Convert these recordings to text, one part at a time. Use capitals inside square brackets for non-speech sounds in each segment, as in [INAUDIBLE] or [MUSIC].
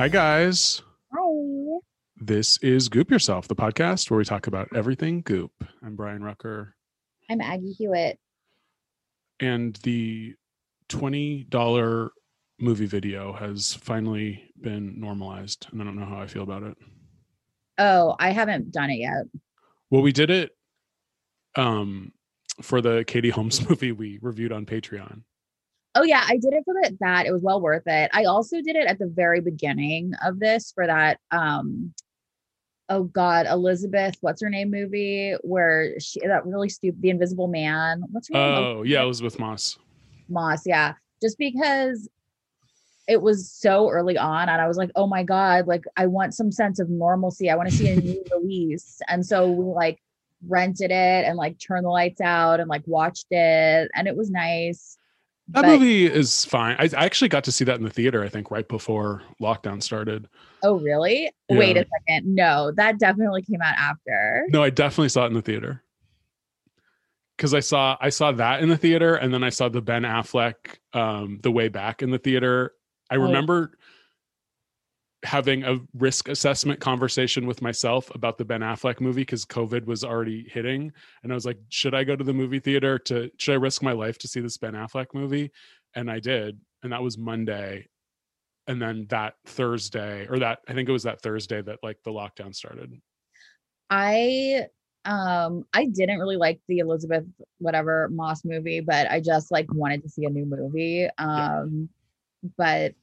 Hi, guys. Hi. This is Goop Yourself, the podcast where we talk about everything goop. I'm Brian Rucker, I'm Aggie Hewitt. and the $20 movie video has finally been normalized, and I don't know how I feel about it. Oh, I haven't done it yet. Well, we did it um, for the Katie Holmes [LAUGHS] movie we reviewed on Patreon. Oh yeah, I did it for that. That it was well worth it. I also did it at the very beginning of this for that. Um, oh God, Elisabeth, what's her name movie where she that really stupid, The Invisible Man. What's her name? Oh, yeah, Elisabeth Moss. Moss. Yeah, just because it was so early on, and I was like, oh my God, like I want some sense of normalcy. I want to see a new [LAUGHS] release, and so we like rented it and like turned the lights out and like watched it, and it was nice. That But- movie is fine. I, I actually got to see that in the theater, I think, right before lockdown started. Oh, really? Wait a second. No, that definitely came out after. No, I definitely saw it in the theater. Cause I saw I saw that in the theater and then I saw the Ben Affleck um the way back in the theater. I Oh. remember having a risk assessment conversation with myself about the Ben Affleck movie because COVID was already hitting. And I was like, should I go to the movie theater to should I risk my life to see this Ben Affleck movie? And I did. And that was Monday. And then that Thursday, or that I think it was that Thursday that like the lockdown started. I um I didn't really like the Elisabeth whatever Moss movie, but I just like wanted to see a new movie. Um but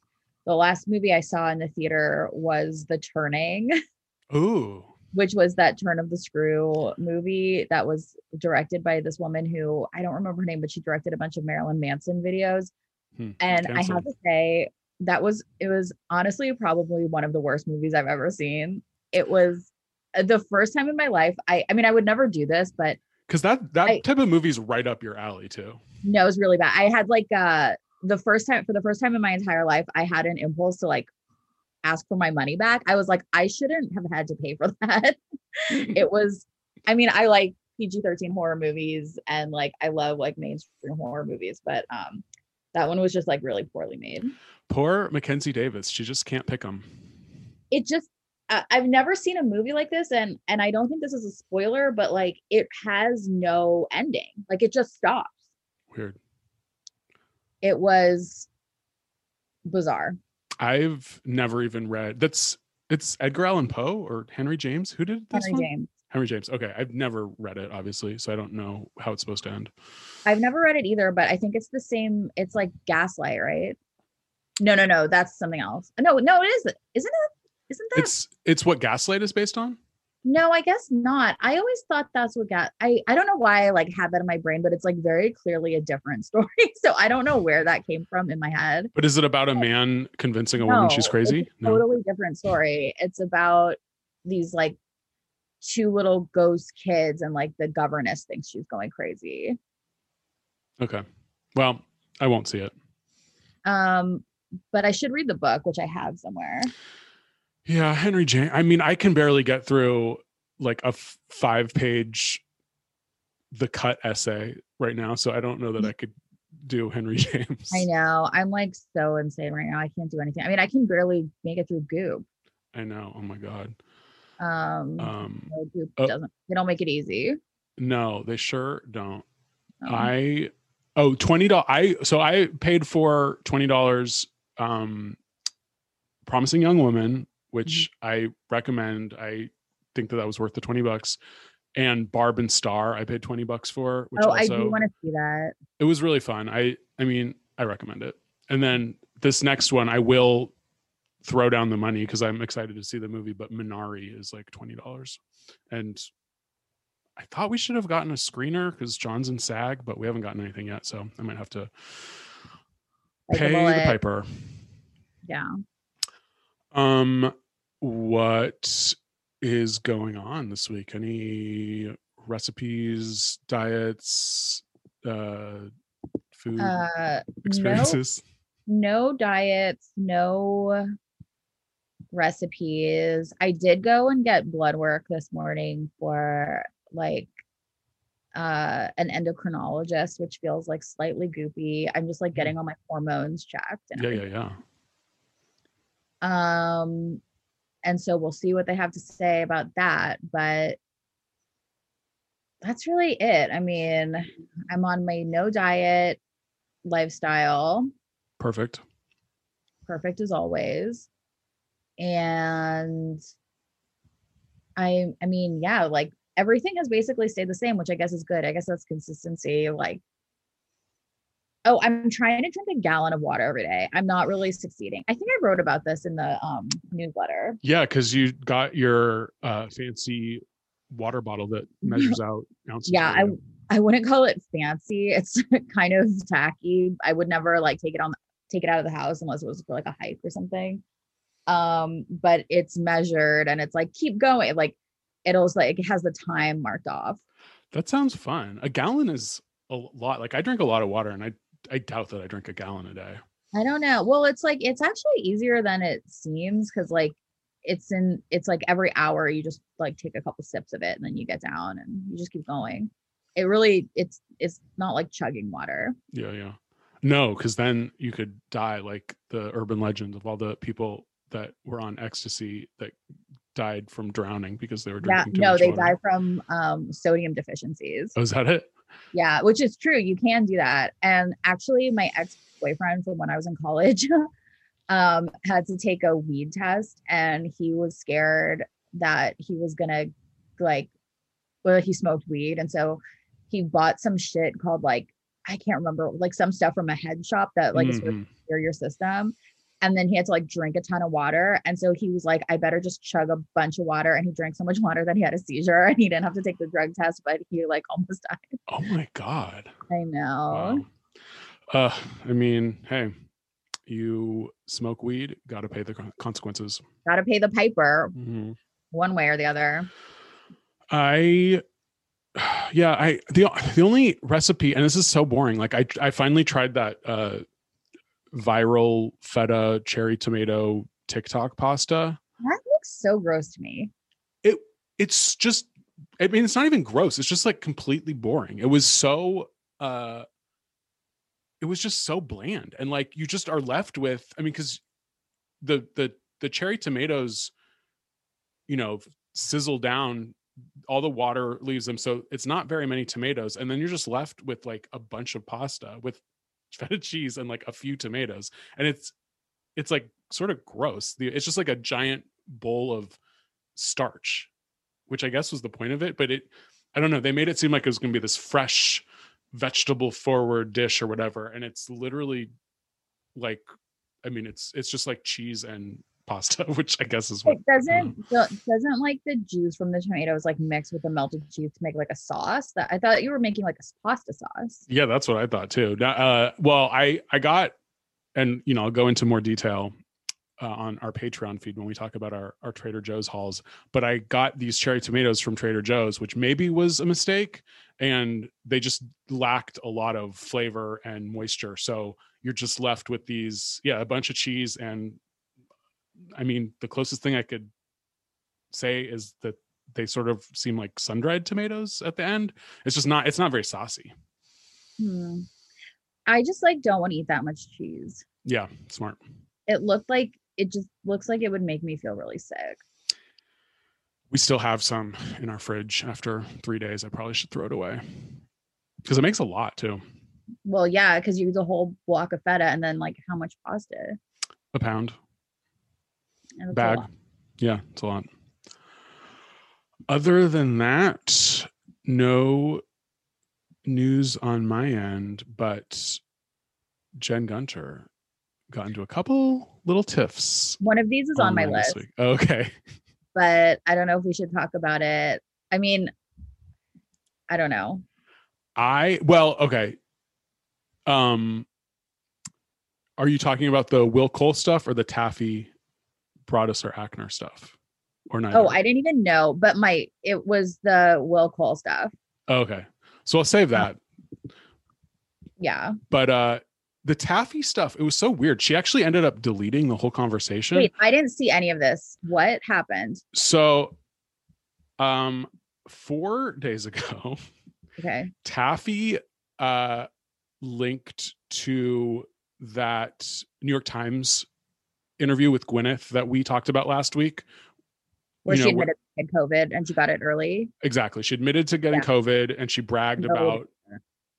the last movie I saw in the theater was The Turning, [LAUGHS] Ooh. which was that Turn of the Screw movie that was directed by this woman who I don't remember her name, but she directed a bunch of Marilyn Manson videos. Hmm, And I have to say that was it was honestly probably one of the worst movies I've ever seen. It was uh, the first time in my life. I I mean I would never do this, but because that that I- type of movie's right up your alley too. no, it was really bad. I had like uh the first time for the first time in my entire life, I had an impulse to like ask for my money back. I was like, I shouldn't have had to pay for [LAUGHS] that. [LAUGHS] it was, I mean, I like PG 13 horror movies and like I love like mainstream horror movies, but um that one was just like really poorly made. Poor Mackenzie Davis, she just can't pick them. it just I- I've never seen a movie like this and and I don't think this is a spoiler but like it has no ending like it just stops Weird. It was bizarre I've never even read. That's it's Edgar Allan Poe or Henry James. Who did this Henry one? James Henry James. Okay, I've never read it, obviously, so I don't know how it's supposed to end. I've never read it either but I think it's the same it's like Gaslight right no no no that's something else no no it isn't isn't it isn't that It's it's what Gaslight is based on. No I guess not I always thought that's what got I I don't know why I like had that in my brain but it's like very clearly a different [LAUGHS] story so I don't know where that came from in my head But is it about a man convincing a woman she's crazy? A totally different story. It's about these like two little ghost kids and like the governess thinks she's going crazy. Okay. Well, I won't see it. Um, but I should read the book, which I have somewhere. Yeah, Henry James. I mean, I can barely get through like a f- five page the cut essay right now, so I don't know that I could do Henry [LAUGHS] James. I know. I'm like so insane right now. I can't do anything. I mean, I can barely make it through Goop. I know. Oh my god. Um, Um no, Goop oh. doesn't. They don't make it easy. no, they sure don't. Um, I oh twenty dollars. I so I paid for twenty dollars. Um, promising young woman, Mm-hmm. which I recommend. I think that that was worth the twenty bucks. And Barb and Star, I paid twenty bucks for. Which oh, I do want to see that. it was really fun. I I mean I recommend it. And then this next one, I will throw down the money because I'm excited to see the movie. But Minari is like twenty dollars, and I thought we should have gotten a screener because John's in SAG, but we haven't gotten anything yet. So I might have to pay the piper. Yeah. Um, what is going on this week? Any recipes, diets, uh, food Uh, experiences? [LAUGHS] no diets, no recipes. I did go and get blood work this morning for like uh an endocrinologist, which feels like slightly goopy. I'm just like getting all my hormones checked. and Yeah, yeah, yeah. Um, and so we'll see what they have to say about that. But that's really it. I mean, I'm on my no diet lifestyle, Perfect. perfect as always. And I I mean, yeah, like everything has basically stayed the same, which I guess is good. I guess that's consistency. Like, oh, I'm trying to drink a gallon of water every day. I'm not really succeeding. I think I wrote about this in the um newsletter. Yeah, because you got your uh, fancy water bottle that [LAUGHS] measures out ounces. Yeah, you. I wouldn't call it fancy. It's [LAUGHS] kind of tacky. I would never like take it on take it out of the house unless it was for like a hike or something. Um, but it's measured and it's like keep going. Like it'll like it has the time marked off. that sounds fun. A gallon is a lot. Like I drink a lot of water, and I I doubt that I drink a gallon a day. I don't know. Well, it's like it's actually easier than it seems because like it's in it's like every hour you just like take a couple sips of it and then you get down and you just keep going. It really it's it's not like chugging water. Yeah, yeah. No, because then you could die like the urban legend of all the people that were on ecstasy that died from drowning because they were Yeah, drinking too no, they water. die from um sodium deficiencies. Oh, is that it? Yeah, which is true. You can do that. And actually, my ex boyfriend from when I was in college [LAUGHS] um, had to take a weed test, and he was scared that he was gonna like, well, he smoked weed, and so he bought some shit called like I can't remember, like some stuff from a head shop that like is for Mhm. your system. And then he had to like drink a ton of water. And so he was like, I better just chug a bunch of water. And he drank so much water that he had a seizure and he didn't have to take the drug test, but he like [LAUGHS] almost died. Oh my god. I know. Wow. Uh, I mean, hey, you smoke weed, got to pay the consequences. Gotta pay the piper Mhm. one way or the other. I [SIGHS] yeah, I the the only recipe and this is so boring. Like I I finally tried that uh viral feta cherry tomato TikTok pasta. That looks so gross to me. It it's just I mean it's not even gross. It's just like completely boring. It was so uh it was just so bland and like you just are left with I mean cuz the the the cherry tomatoes you know sizzle down all the water leaves them so it's not very many tomatoes and then you're just left with like a bunch of pasta with [LAUGHS] feta cheese and like a few tomatoes and it's it's like sort of gross it's just like a giant bowl of starch which i guess was the point of it but it i don't know they made it seem like it was going to be this fresh vegetable forward dish or whatever and it's literally like i mean it's it's just like cheese and pasta [LAUGHS] which i guess is what It doesn't do- doesn't like the juice from the tomatoes like mix with the melted cheese to make like a sauce. That I thought you were making like a pasta sauce. Yeah, that's what I thought too. Now, Uh, well, I I got, and you know, I'll go into more detail uh, on our Patreon feed when we talk about our, our Trader Joe's hauls. But I got these cherry tomatoes from Trader Joe's, which maybe was a mistake, and they just lacked a lot of flavor and moisture. So you're just left with these, yeah, a bunch of cheese. And I mean, the closest thing I could say is that they sort of seem like sun dried tomatoes at the end. It's just not, it's not very saucy. Hmm. I just like don't want to eat that much cheese. Yeah, smart. It looked like it just looks like it would make me feel really sick. We still have some in our fridge after three days. I probably should throw it away because it makes a lot too. Well, yeah, because you use a whole block of feta and then like how much pasta? A pound And it's a bag. Yeah, it's a lot. Other than that, no news on my end, but Jen Gunter got into a couple little tiffs. One of these is on my list, week. Okay. [LAUGHS] but I don't know if we should talk about it. I mean, I don't know. I well, okay. Um are you talking about the Will Cole stuff or the Taffy Brodesser-Akner stuff? Or not. Oh, I didn't even know, but my it was the Will Cole stuff. Oh, okay. So I'll save that. Yeah. But uh the Taffy stuff, it was so weird. She actually ended up deleting the whole conversation. Wait, I didn't see any of this. What happened? So um 4 days ago, [LAUGHS] Okay. Taffy uh linked to that New York Times interview with Gwyneth that we talked about last week. Where You she know, admitted she had COVID and she got it early. Exactly. She admitted to getting Yeah. COVID and she bragged No. about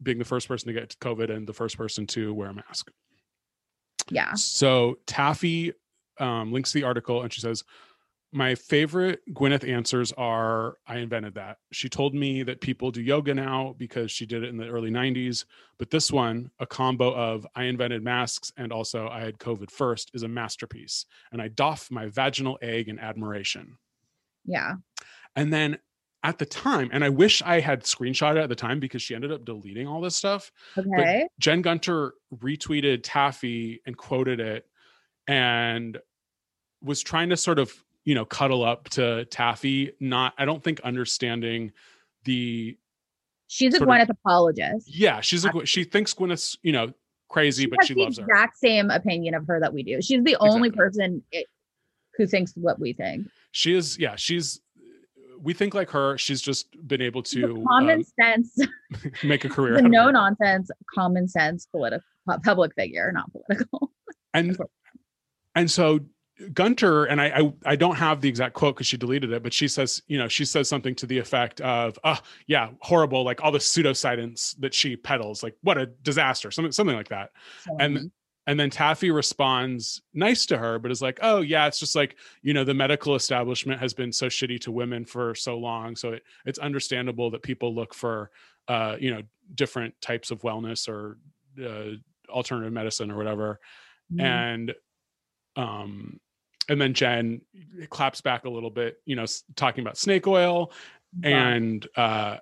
being the first person to get COVID and the first person to wear a mask. Yeah. So Taffy um, links the article and she says, My favorite Gwyneth answers are I invented that. She told me that people do yoga now because she did it in the early 90s. But this one, a combo of I invented masks and also I had COVID first, is a masterpiece. And I doff my vaginal egg in admiration. Yeah. And then at the time, and I wish I had screenshot it at the time because she ended up deleting all this stuff. Okay. Jen Gunter retweeted Taffy and quoted it and was trying to sort of, you know, cuddle up to Taffy, not, I don't think understanding the, She's a sort of- apologist. yeah, she's a, she thinks Gwyneth's, you know, crazy, but has she loves her. exact same opinion of her that we do. She's the only Exactly. person i- who thinks what we think. She is, yeah, she's, we think like her. She's just been able to common um, sense, [LAUGHS] make a career. [LAUGHS] the out of no nonsense, common sense political public figure, not political. and [LAUGHS] and so Gunter and I, I I don't have the exact quote because she deleted it, but she says you know she says something to the effect of oh yeah horrible like all the pseudoscience that she peddles like what a disaster something something like that And- and then Taffy responds nice to her but is like oh yeah it's just like you know the medical establishment has been so shitty to women for so long so it, it's understandable that people look for uh you know different types of wellness or uh, alternative medicine or whatever mhm. and um and then jen claps back a little bit you know talking about snake oil and uh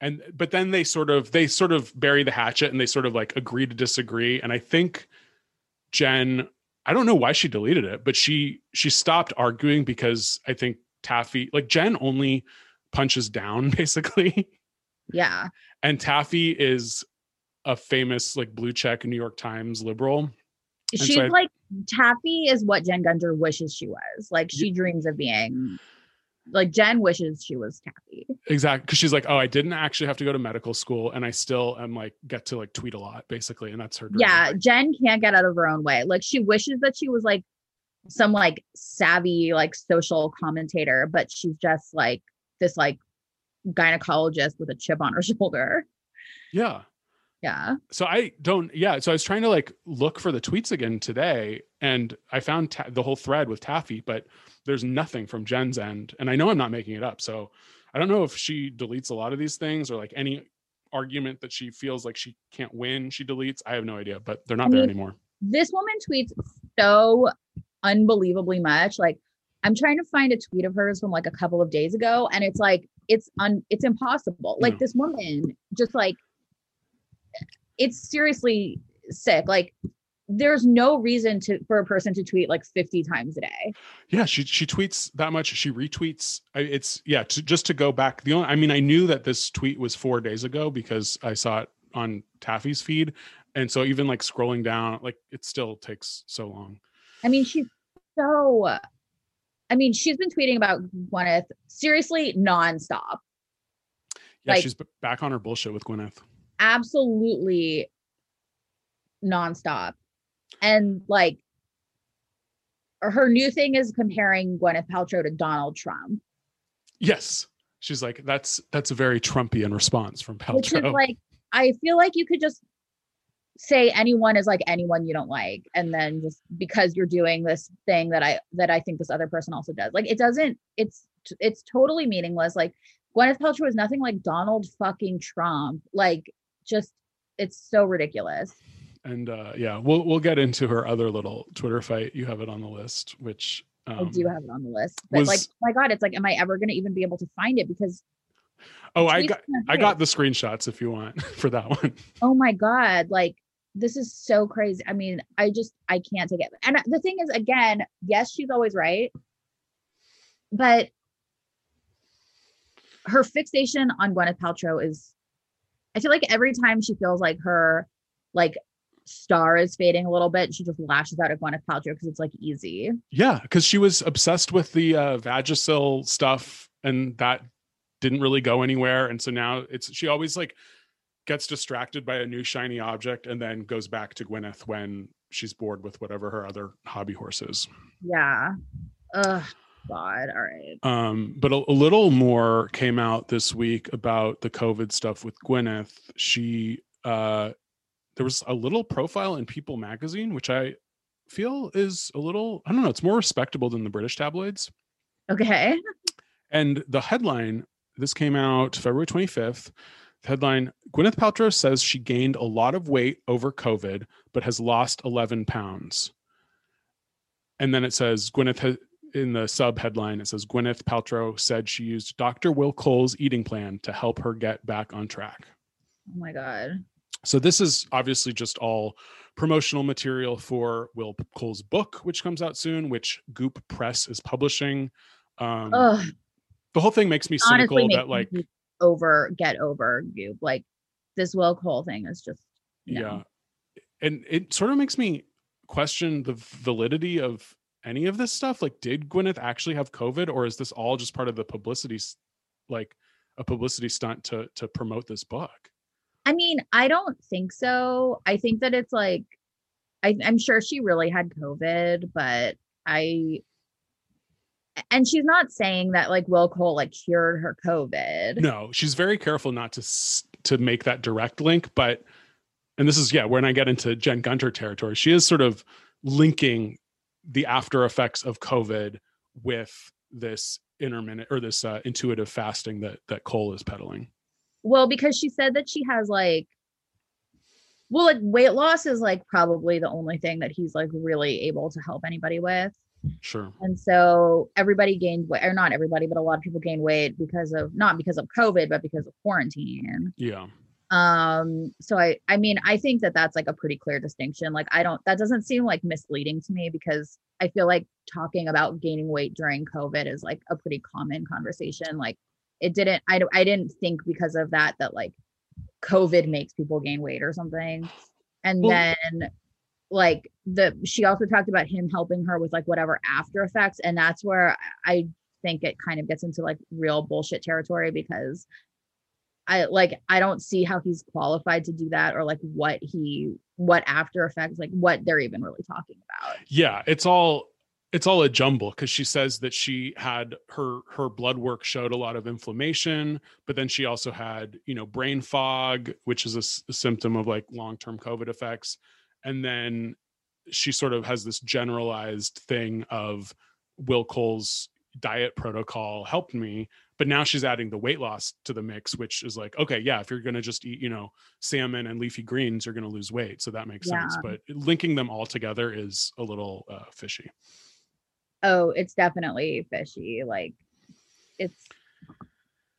and but then they sort of they sort of bury the hatchet and they sort of like agree to disagree. And i think jen i don't know why she deleted it but she she stopped arguing because i think taffy like jen only punches down [LAUGHS] basically. Yeah. and taffy is a famous like blue check new york times liberal. So She's I- like Taffy is what Jen Gunter wishes she was. Like she dreams of being like Jen wishes she was Taffy. exactly because she's like oh i didn't actually have to go to medical school and i still am like get to like tweet a lot basically and that's her dream. Yeah, Jen can't get out of her own way. Like she wishes that she was like some like savvy like social commentator, but she's just like this like gynecologist with a chip on her [LAUGHS] shoulder. yeah Yeah. so i don't yeah so i was trying to like look for the tweets again today and i found ta- the whole thread with taffy but there's nothing from jen's end and i know i'm not making it up so i don't know if she deletes a lot of these things or like any argument that she feels like she can't win she deletes i have no idea but they're not I there mean, anymore This woman tweets so unbelievably much. Like I'm trying to find a tweet of hers from like a couple of days ago and it's like it's un it's impossible. Like this woman just like it's seriously sick. Like there's no reason to for a person to tweet like 50 times a day. Yeah, she she tweets that much. She retweets. It's yeah. To, just to go back, the only I mean, I knew that this tweet was four days ago because I saw it on Taffy's feed, and so even like scrolling down, like it still takes so long. I mean, she's so. I mean, she's been tweeting about Gwyneth seriously nonstop. Yeah, like, she's back on her bullshit with Gwyneth. Absolutely nonstop. And like her new thing is comparing Gwyneth Paltrow to Donald Trump. Yes. She's like, that's that's a very Trumpian response from Paltrow. Which is like, I feel like you could just say anyone is like anyone you don't like and then just because you're doing this thing that i that i think this other person also does like it doesn't it's it's totally meaningless like gwyneth paltrow is nothing like donald fucking trump like just it's so ridiculous. And uh yeah we'll we'll get into her other little twitter fight. You have it on the list which um, i do have it on the list but was, like oh my god it's like am i ever going to even be able to find it? Because oh i got i got the screenshots if you want [LAUGHS] for that one. Oh my god like this is so crazy. I mean i just i can't take it. And the thing is again yes she's always right but her fixation on gwyneth paltrow is i feel like every time she feels like her like star is fading a little bit, she just lashes out at Gwyneth Paltrow because it's like easy. Yeah, because she was obsessed with the uh, Vagisil stuff, and that didn't really go anywhere. And so now it's she always like gets distracted by a new shiny object and then goes back to Gwyneth when she's bored with whatever her other hobby horse is. Yeah. Ugh. God. All right. Um, but a, a, little more came out this week about the COVID stuff with Gwyneth. She uh there was a little profile in People magazine, which I feel is a little, I don't know, it's more respectable than the British tabloids. Okay. And the headline, this came out February 25th. The headline Gwyneth Paltrow says she gained a lot of weight over COVID, but has lost 11 pounds. And then it says Gwyneth has, in the sub headline, it says Gwyneth Paltrow said she used Dr. Will Cole's eating plan to help her get back on track. Oh my God. So this is obviously just all promotional material for Will Cole's book, which comes out soon, which Goop Press is publishing. Um, the whole thing makes me cynical Honestly, that like over get over Goop. Like this Will Cole thing is just yeah, and it sort of makes me question the validity of any of this stuff. Like, did Gwyneth actually have COVID, or is this all just part of the publicity, like a publicity stunt to to promote this book? I mean, I don't think so. I think that it's like, I, I'm sure she really had COVID, but I, and she's not saying that like Will Cole like cured her COVID. No, she's very careful not to to make that direct link, but and this is yeah, when I get into Jen Gunter territory, she is sort of linking the after effects of COVID with this intermittent or this uh, intuitive fasting that that Cole is peddling. Well, because she said that she has like well, like weight loss is like probably the only thing that he's like really able to help anybody with. Sure. And so everybody gained weight, or not everybody, but a lot of people gained weight because of not because of COVID, but because of quarantine. Yeah. Um. So I, I mean, I think that that's like a pretty clear distinction. Like, I don't. That doesn't seem like misleading to me because I feel like talking about gaining weight during COVID is like a pretty common conversation. Like, it didn't I, I didn't think because of that that like covid makes people gain weight or something and well, then like the she also talked about him helping her with like whatever after effects and that's where i think it kind of gets into like real bullshit territory because i like i don't see how he's qualified to do that or like what he what after effects like what they're even really talking about. Yeah it's all it's all a jumble because she says that she had her her blood work showed a lot of inflammation but then she also had you know brain fog which is a, symptom of like long-term covid effects. And then she sort of has this generalized thing of will cole's diet protocol helped me but now she's adding the weight loss to the mix which is like okay yeah if you're going to just eat you know salmon and leafy greens you're going to lose weight so that makes yeah. sense but linking them all together is a little uh, fishy oh, it's definitely fishy. Like it's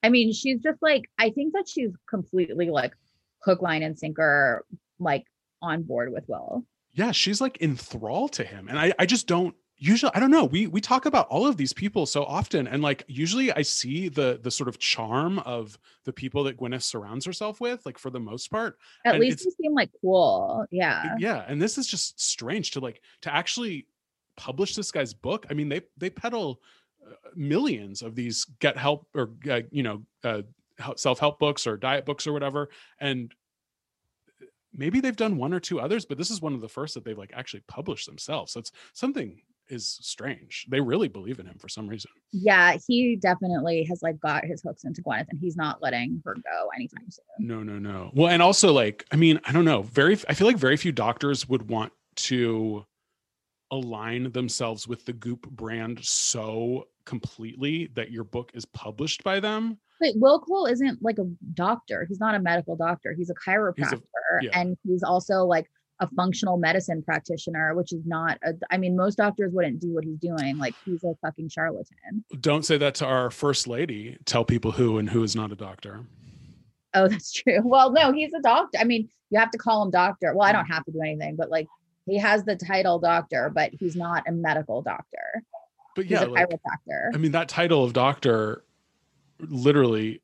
I mean, she's just like I think that she's completely like hook, line, and sinker, like on board with Will. yeah, she's like enthralled to him. And I, I just don't usually I don't know. We we talk about all of these people so often. And like usually I see the the sort of charm of the people that Gwyneth surrounds herself with, like for the most part. At And least you seem like cool. Yeah. yeah and this is just strange to like to actually publish this guy's book i mean they they peddle uh, millions of these get help or uh, you know uh, self-help books or diet books or whatever and maybe they've done one or two others but this is one of the first that they've like actually published themselves so it's something is strange they really believe in him for some reason Yeah, he definitely has like got his hooks into Gwyneth and he's not letting her go anytime soon. No, no, no. Well, and also like, I mean, I don't know. Very, I feel like very few doctors would want to align themselves with the Goop brand so completely that your book is published by them. But Will Cole isn't like a doctor. He's not a medical doctor. He's a chiropractor. yeah. And he's also like a functional medicine practitioner, which is not a I mean, most doctors wouldn't do what he's doing. Like he's a fucking charlatan. Don't say that to our first lady. Tell people who and who is not a doctor. Oh, [LAUGHS] that's true. Well, no, he's a doctor. I mean, you have to call him doctor. Well, I don't have to do anything, but like he has the title doctor, but he's not a medical doctor. But He's yeah, a like, chiropractor. I mean, that title of doctor, literally,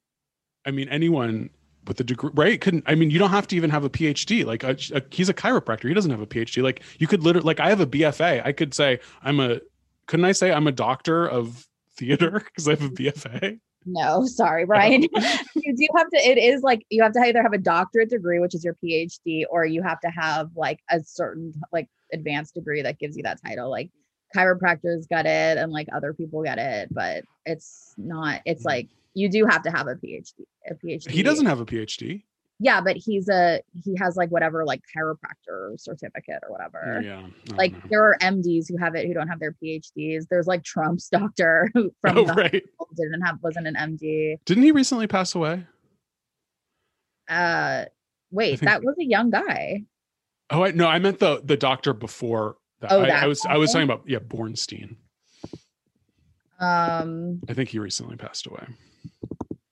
I mean, anyone with a degree, right? Couldn't, I mean, you don't have to even have a PhD. Like, a, a- he's a chiropractor. He doesn't have a PhD. Like, you could literally, like, I have a BFA. I could say, I'm a, couldn't I say I'm a doctor of theater [LAUGHS] because I have a BFA? No, sorry, Brian. [LAUGHS] [LAUGHS] you do have to, it is like you have to either have a doctorate degree, which is your PhD, or you have to have like a certain like advanced degree that gives you that title. Like chiropractors got it and like other people get it, but it's not, it's like you do have to have a PhD. A PhD. He doesn't have a PhD. Yeah, but he's a he has like whatever like chiropractor certificate or whatever. Yeah. Like know. there are MDs who have it who don't have their PhDs. There's like Trump's [LAUGHS] doctor who [LAUGHS] from oh, the right. didn't have wasn't an MD. Didn't he recently pass away? Uh wait, think- that was a young guy. Oh, I, no, I meant the the doctor before. Oh, I, I was I was talking about yeah, Bornstein. Um I think he recently passed away.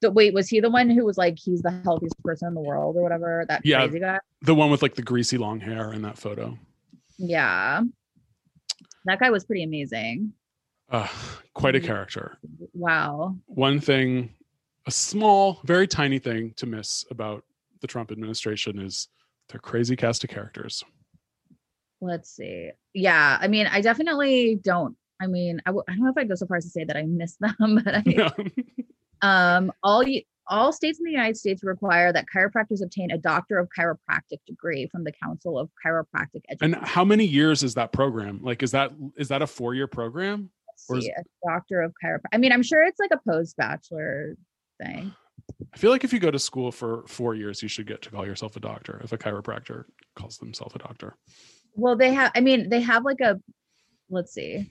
so wait, was he the one who was like he's the healthiest person in the world or whatever? That Yeah. crazy guy? The one with like the greasy long hair in that photo. Yeah. That guy was pretty amazing. Uh, quite a character. Wow. One thing, a small, very tiny thing to miss about the Trump administration is their crazy cast of characters. Let's see. Yeah, I mean, I definitely don't. I mean, I w- I don't know if I'd go so far as to say that I miss [LAUGHS] them, but I Yeah. um all you all states in the United States require that chiropractors obtain a doctor of chiropractic degree from the Council of Chiropractic Education. and how many years is that program? Like, is that is that a four year program? Let's or is- see, a doctor of chiropractic. I mean, I'm sure it's like a post bachelor thing. I feel like if you go to school for four years, you should get to call yourself a doctor. If a chiropractor calls themselves a doctor, Well, they have. I mean, they have like a. Let's see.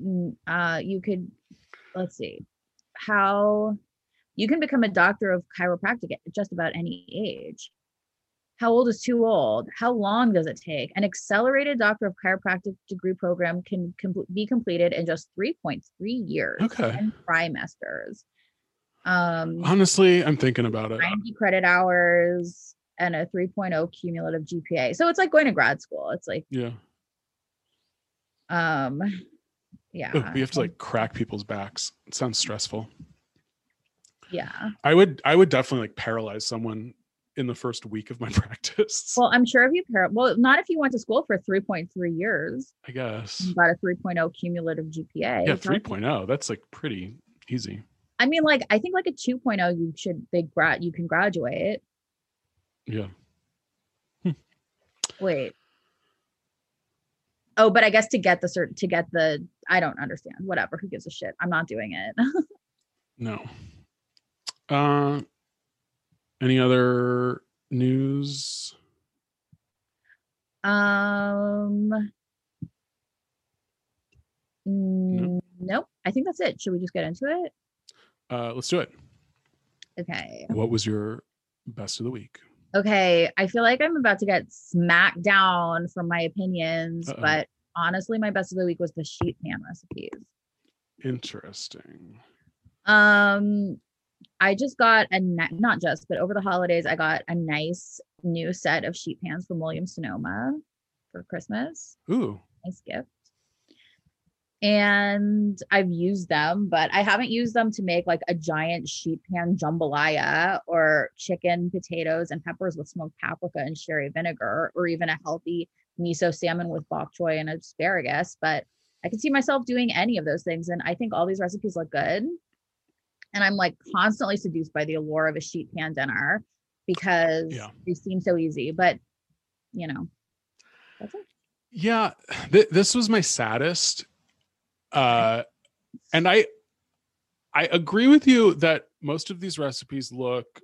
Mm, Uh, you could. Let's see. How you can become a doctor of chiropractic at just about any age. How old is too old? How long does it take? An accelerated doctor of chiropractic degree program can com- be completed in just 3.3 years Okay. and trimesters. Um, honestly, I'm thinking about it. 90 credit hours and a 3.0 cumulative GPA. So it's like going to grad school. It's like, Yeah, um, yeah, we have to like crack people's backs. It sounds stressful. yeah. I would I would definitely like paralyze someone in the first week of my [LAUGHS] practice. Well, I'm sure if you pair, well, not if you went to school for 3.3 years, I guess. you got a 3.0 cumulative GPA. Yeah, It's not- 3.0. That's like pretty easy. I mean, like, I think like a 2.0, you should, big grad, you can graduate. Yeah. Wait. Oh, but I guess to get the cert, to get the, I don't understand. Whatever. Who gives a shit? I'm not doing it. [LAUGHS] No. Uh any other news? Um. mm, Nope. I think that's it. Should we just get into it? Uh let's do it. Okay. What was your best of the week? Okay. I feel like I'm about to get smacked down from my opinions, Uh-oh. but honestly, my best of the week was the sheet pan recipes. Interesting. Um, I just got a not just, but over the holidays, I got a nice new set of sheet pans from Williams Sonoma for Christmas. Ooh. Nice gift. And I've used them, but I haven't used them to make like a giant sheet pan jambalaya or chicken, potatoes, and peppers with smoked paprika and sherry vinegar, or even a healthy miso salmon with bok choy and asparagus. But I can see myself doing any of those things. And I think all these recipes look good. And I'm like constantly seduced by the allure of a sheet pan dinner because Yeah. they seem so easy. But you know, that's it. Yeah, th- this was my saddest. Uh and I I agree with you that most of these recipes look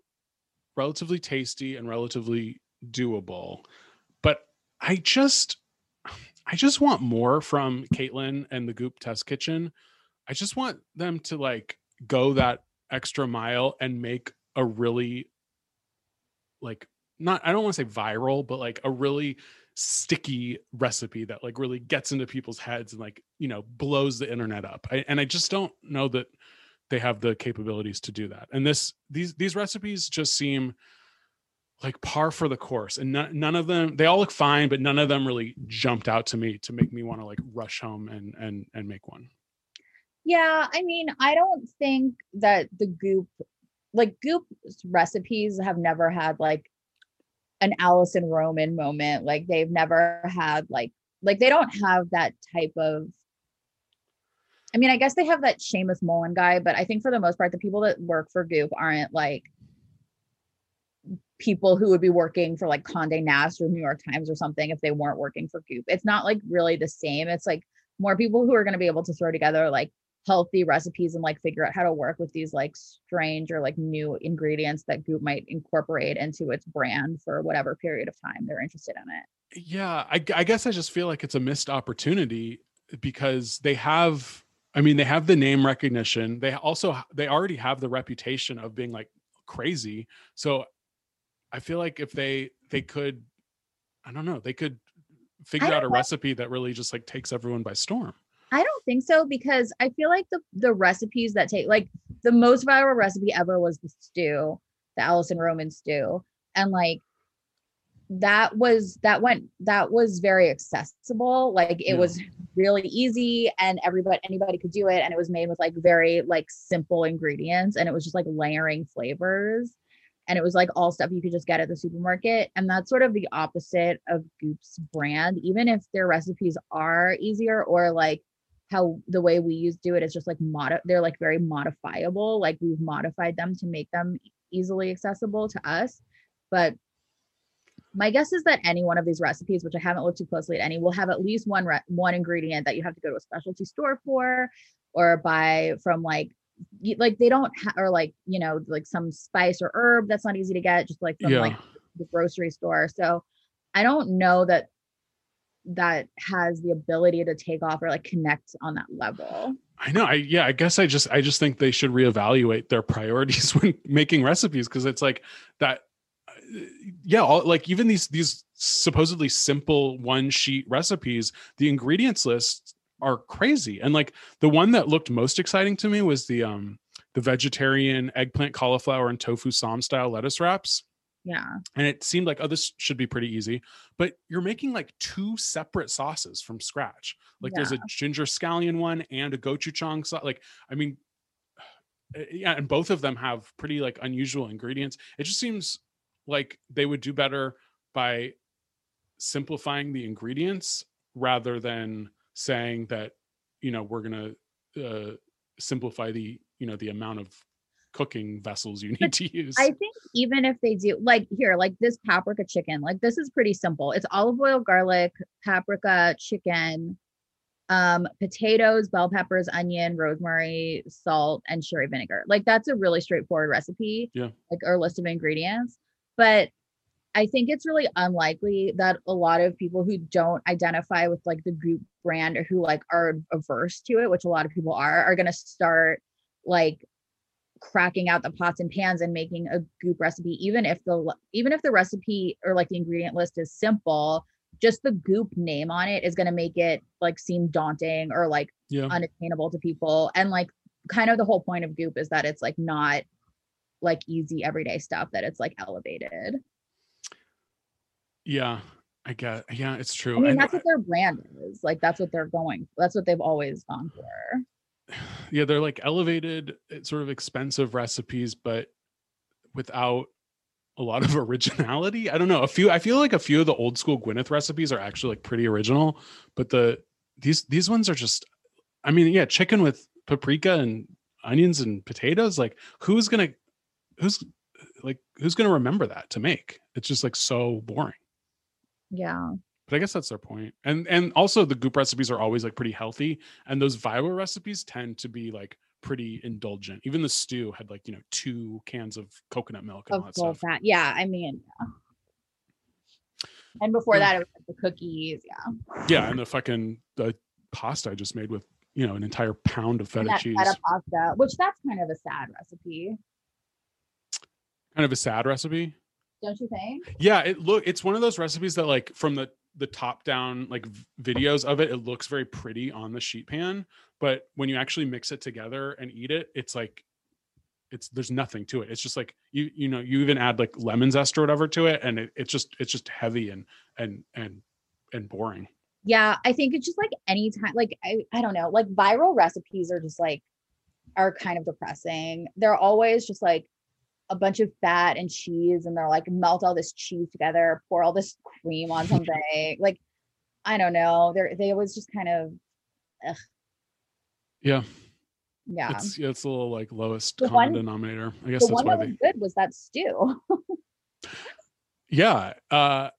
relatively tasty and relatively doable. But I just I just want more from Caitlin and the Goop Test Kitchen. I just want them to like go that extra mile and make a really like not I don't want to say viral, but like a really sticky recipe that like really gets into people's heads and like you know blows the internet up. I, and i just don't know that they have the capabilities to do that. And this these these recipes just seem like par for the course. And none, none of them they all look fine but none of them really jumped out to me to make me want to like rush home and and and make one. Yeah, I mean, I don't think that the goop, like goop recipes, have never had like an Alison Roman moment. Like they've never had like like they don't have that type of. I mean, I guess they have that Seamus Mullen guy, but I think for the most part, the people that work for Goop aren't like people who would be working for like Condé Nast or New York Times or something if they weren't working for Goop. It's not like really the same. It's like more people who are going to be able to throw together like healthy recipes and like figure out how to work with these like strange or like new ingredients that Goop might incorporate into its brand for whatever period of time they're interested in it. yeah I, I guess i just feel like it's a missed opportunity because they have i mean they have the name recognition they also they already have the reputation of being like crazy so i feel like if they they could i don't know they could figure out a know. recipe that really just like takes everyone by storm I don't think so because I feel like the the recipes that take like the most viral recipe ever was the stew, the Alison Roman stew. And like that was that went that was very accessible. Like it Yeah. was really easy and everybody anybody could do it and it was made with like very like simple ingredients and it was just like layering flavors and it was like all stuff you could just get at the supermarket and that's sort of the opposite of goop's brand even if their recipes are easier or like how the way we use do it is just like mod they're like very modifiable like we've modified them to make them easily accessible to us. But my guess is that any one of these recipes which i haven't looked too closely at any will have at least one re- one ingredient that you have to go to a specialty store for or buy from like like they don't ha- or like you know like some spice or herb that's not easy to get just like from yeah. like the grocery store. So i don't know that that has the ability to take off or like connect on that level I know. I yeah. I guess I just I just think they should reevaluate their priorities [LAUGHS] when making recipes because it's like that. uh, Yeah, all, like even these these supposedly simple one sheet recipes, the ingredients lists are crazy. And like the one that looked most exciting to me was the um the vegetarian eggplant, cauliflower, and tofu ssam style lettuce wraps. Yeah And it seemed like, oh, this should be pretty easy. But you're making like two separate sauces from scratch. Like there's a ginger scallion one and a gochujang sauce. Like, I mean, uh, [SIGHS] yeah, and both of them have pretty like unusual ingredients. It just seems like they would do better by simplifying the ingredients rather than saying that, you know, we're gonna uh, simplify the, you know, the amount of cooking vessels you need to use. I think even if they do like here, like this paprika chicken, like this is pretty simple. It's olive oil, garlic, paprika, chicken, um, potatoes, bell peppers, onion, rosemary, salt, and sherry vinegar. Like that's a really straightforward recipe. Yeah. Like our list of ingredients. But I think it's really unlikely that a lot of people who don't identify with like the Goop brand or who like are averse to it, which a lot of people are, are gonna start like cracking out the pots and pans and making a goop recipe even if the even if the recipe or like the ingredient list is simple just the goop name on it is going to make it like seem daunting or like yeah. unattainable to people and like kind of the whole point of goop is that it's like not like easy everyday stuff that it's like elevated. Yeah, I get. Yeah, it's true. I mean, And that's what their brand is. Like that's what they're going. That's what they've always gone for. Yeah, they're like elevated, eh, sort of expensive recipes, but without a lot of [LAUGHS] originality. I don't know. A few. I feel like a few of the old school Gwyneth recipes are actually like pretty original, but the these these ones are just. I mean, yeah, chicken with paprika and onions and potatoes. Like, who's gonna, who's like, who's gonna remember that to make? It's just like so boring. Yeah. But i guess that's their point and and also the goop recipes are always like pretty healthy and those viral recipes tend to be like pretty indulgent even the stew had like you know two cans of coconut milk and all that stuff fat. Yeah. I mean, yeah. And before Yeah. that, it was like the cookies. Yeah. yeah and the fucking the pasta i just made with you know an entire pound of feta cheese feta pasta, which that's kind of a sad recipe, kind of a sad recipe don't you think? yeah it look it's one of those recipes that like from the the top down like videos of it it looks very pretty on the sheet pan but when you actually mix it together and eat it it's like it's there's nothing to it it's just like you you know you even add like lemon zest or whatever to it and it, it's just it's just heavy and and and and boring Yeah, I think it's just like anytime, like I, I don't know, like viral recipes are just like are kind of depressing. They're always just like a bunch of fat and cheese, and they're like melt all this cheese together, pour all this cream on [LAUGHS] something. like I don't know. They're they always just kind of yeah yeah. it's yeah, it's a little like lowest The common one- denominator i guess the that's one why that was they good was that stew. [LAUGHS] yeah uh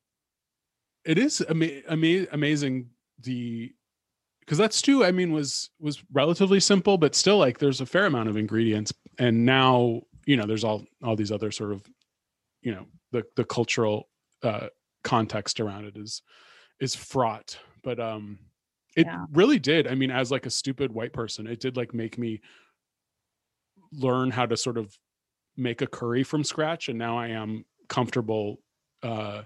it is ama- ama- amazing the because that stew i mean was was relatively simple but still like there's a fair amount of ingredients and now you know there's all all these other sort of you know the the cultural uh context around it is is fraught but um it Yeah. really did i mean as like a stupid white person it did like make me learn how to sort of make a curry from scratch and now i am comfortable uh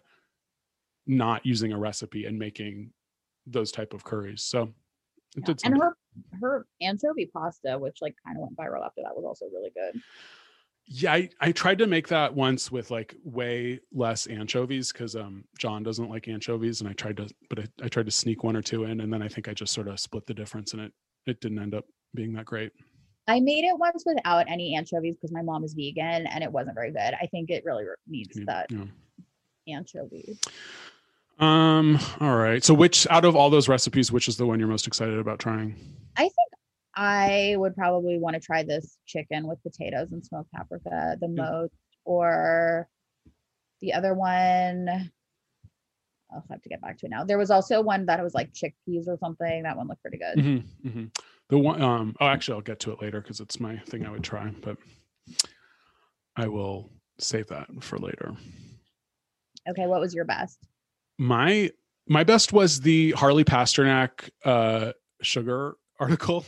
not using a recipe and making those type of curries so it Yeah. did And her her anchovy pasta, which like kind of went viral after that, was also really good. Yeah I, I tried to make that once with like way less anchovies because um john doesn't like anchovies and i tried to but I, I tried to sneak one or two in and then i think i just sort of split the difference and it it didn't end up being that great I made it once without any anchovies because my mom is vegan and it wasn't very good. I think it really needs that yeah. anchovies. um all right so which out of all those recipes which is the one you're most excited about trying I think I would probably want to try this chicken with potatoes and smoked paprika the Yeah. most, or the other one. I'll have to get back to it now. There was also one that was like chickpeas or something. That one looked pretty good. Mhm, mhm. The one, um, oh, actually, I'll get to it later because it's my thing I would try, but I will save that for later. Okay, what was your best? My my best was the Harley Pasternak uh, sugar [LAUGHS] article,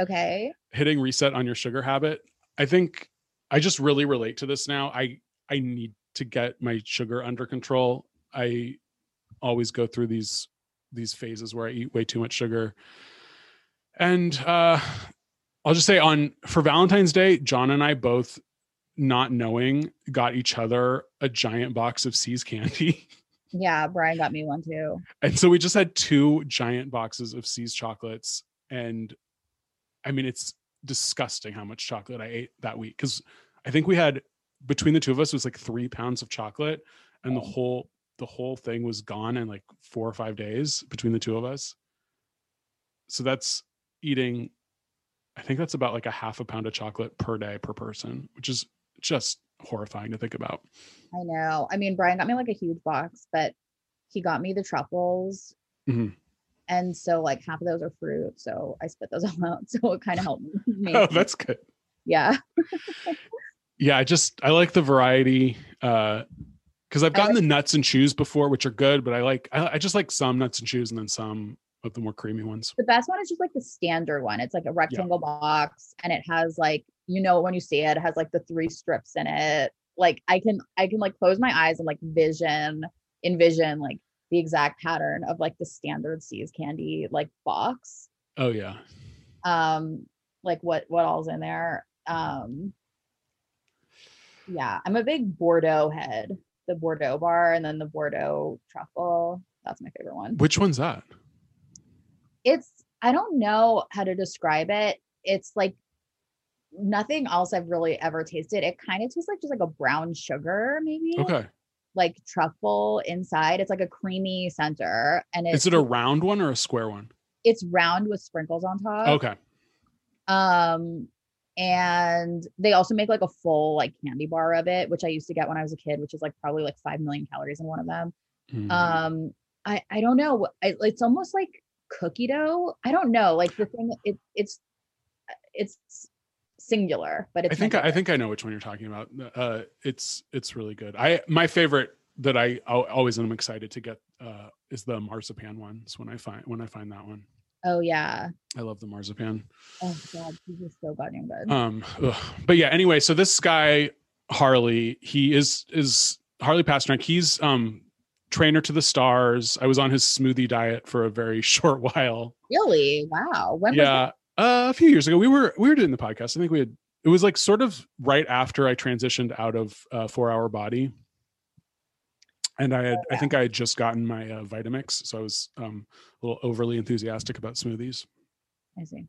Okay, hitting reset on your sugar habit. I think I just really relate to this now. I I need to get my sugar under control. I always go through these these phases where I eat way too much sugar. And uh I'll just say on for Valentine's Day, John and I both not knowing got each other a giant box of See's candy. [LAUGHS] yeah, Brian got me one too. and so we just had two giant boxes of See's chocolates and I mean it's disgusting how much chocolate I ate that week cuz I think we had between the two of us it was like 3 pounds of chocolate and the whole the whole thing was gone in like 4 or 5 days between the two of us. So that's eating I think that's about like a half a pound of chocolate per day per person, which is just horrifying to think about. I know. I mean, Brian got me like a huge box, but he got me the truffles. Mhm. And so like half of those are fruit. So I spit those [LAUGHS] all out. So it kind of helped [LAUGHS] me. Oh, that's good. yeah. [LAUGHS] yeah i just i like the variety uh because i've gotten the nuts and chews before which are good but i like I, I just like some nuts and chews and then some of the more creamy ones The best one is just like the standard one. It's like a rectangle box and it has like, you know, when you see it, it has like the three strips in it. Like I can I can like close my eyes and like vision, envision like the exact pattern of like the standard See's candy like box. oh yeah Um, like what what all's in there. Um Yeah, I'm a big Bordeaux head. The Bordeaux bar and then the Bordeaux truffle. That's my favorite one. Which one's that? It's I don't know how to describe it. It's like nothing else I've really ever tasted. It kind of tastes like just like a brown sugar, maybe. Okay. Like truffle inside. It's like a creamy center. And it's Is it a round one or a square one? it's round with sprinkles on top. Okay. Um, and they also make like a full like candy bar of it, which I used to get when I was a kid, which is like probably like five million calories in one of them. Mm. Um, I I don't know. I, it's almost like cookie dough. I don't know. Like the thing, it it's it's singular, but it's I think I think I know which one you're talking about. Uh, it's it's really good. I my favorite that I al- always am excited to get uh, is the marzipan ones when I find when I find that one. Oh yeah. I love the marzipan. Oh god, these are so goddamn good. Um, ugh. but yeah. Anyway, so this guy Harley, he is is Harley Pasternak. He's um trainer to the stars. I was on his smoothie diet for a very [LAUGHS] short while. really? Wow. When was yeah, uh, a few years ago, we were we were doing the podcast. I think we had. It was like sort of right after I transitioned out of uh, Four Hour Body, and I had I think I had just gotten my uh, Vitamix, so I was um, a little overly enthusiastic about smoothies. I see.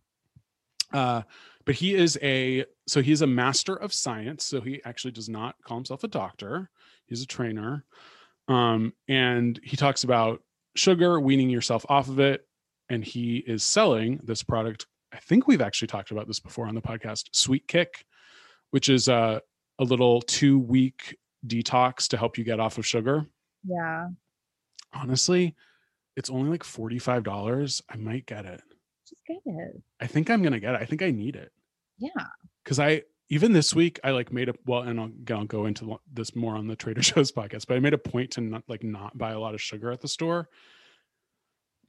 Uh, but he is a so he's a master of science. So he actually does not call himself a doctor. He's a trainer, um, and he talks about sugar, weaning yourself off of it, and he is selling this product. I think we've actually talked about this before on the podcast, Sweet Kick, which is a a little two week detox to help you get off of sugar. Yeah. Honestly, it's only like forty five dollars. I might get it. Just get it. I think I'm gonna get it. I think I need it. Yeah. because I even this week I like made a well, and I'll, I'll go into this more on the Trader [LAUGHS] Joe's podcast, but I made a point to not like not buy a lot of sugar at the store.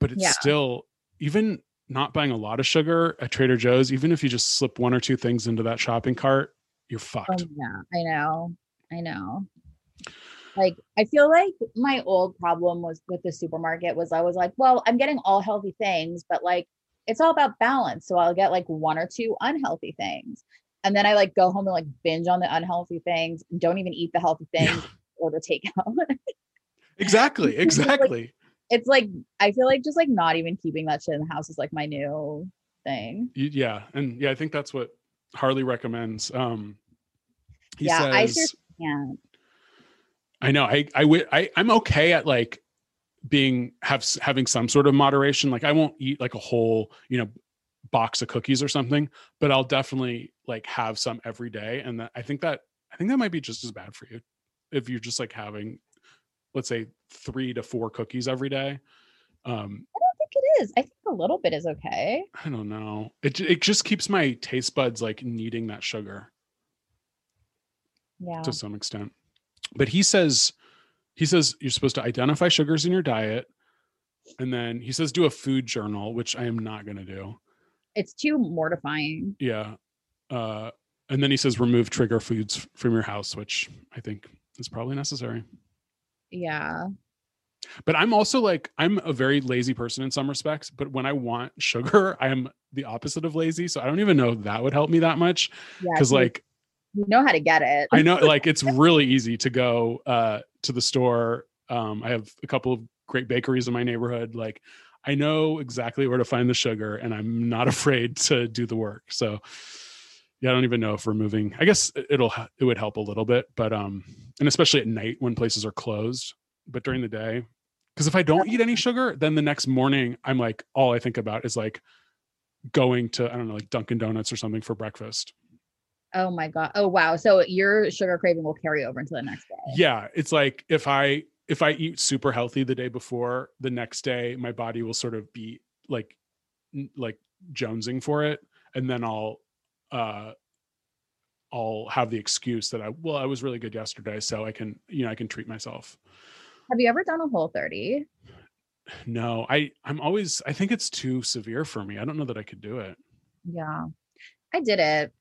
But it's Yeah. still even not buying a lot of sugar at Trader Joe's, even if you just slip one or two things into that shopping cart, you're fucked. Oh yeah, I know. I know. Like I feel like my old problem was with the supermarket was I was like, well, I'm getting all healthy things, but like it's all about balance. So I'll get like one or two unhealthy things. And then I like go home and like binge on the unhealthy things, don't even eat the healthy things, order takeout. [LAUGHS] exactly, just like- exactly. It's like I feel like just like not even keeping that shit in the house is like my new thing. Yeah, and yeah, I think that's what Harley recommends. Um, he yeah, I says, just can't. I know. I I I I'm okay at like being have having some sort of moderation. Like I won't eat like a whole you know box of cookies or something, but I'll definitely like have some every day. And that I think that I think that might be just as bad for you if you're just like having let's say three to four cookies every day. Um, I don't think it is. I think a little bit is okay. I don't know. It it just keeps my taste buds like needing that sugar. Yeah. to some extent. But he says he says you're supposed to identify sugars in your diet and then he says do a food journal, which I am not going to do. It's too mortifying. Yeah. Uh and then he says remove trigger foods from your house, which I think is probably necessary. Yeah. But I'm also like I'm a very lazy person in some respects, but when I want [LAUGHS] sugar, I am the opposite of lazy, so I don't even know that would help me that much Yeah. cuz like you know how to get it. I know like it's [LAUGHS] really easy to go uh to the store. Um I have a couple of great bakeries in my neighborhood. Like I know exactly where to find the sugar and I'm not [LAUGHS] afraid to do the work. So yeah, I don't even know if we're moving. I guess it- it'll it would help a little bit, but um and especially at night when places are closed, but during the day because if I don't eat any sugar, then the next morning I'm like all I think about is like going to I don't know like Dunkin' Donuts or something for breakfast. Oh my god. Oh wow. So your sugar craving will carry over into the next day. yeah it's like if i if i eat super healthy the day before the next day my body will sort of be like like jonesing for it and then i'll uh i'll have the excuse that i well i was really good yesterday so i can you know i can treat myself Have you ever done a Whole30? no i i'm always i think it's too severe for me i don't know that i could do it Yeah. I did it.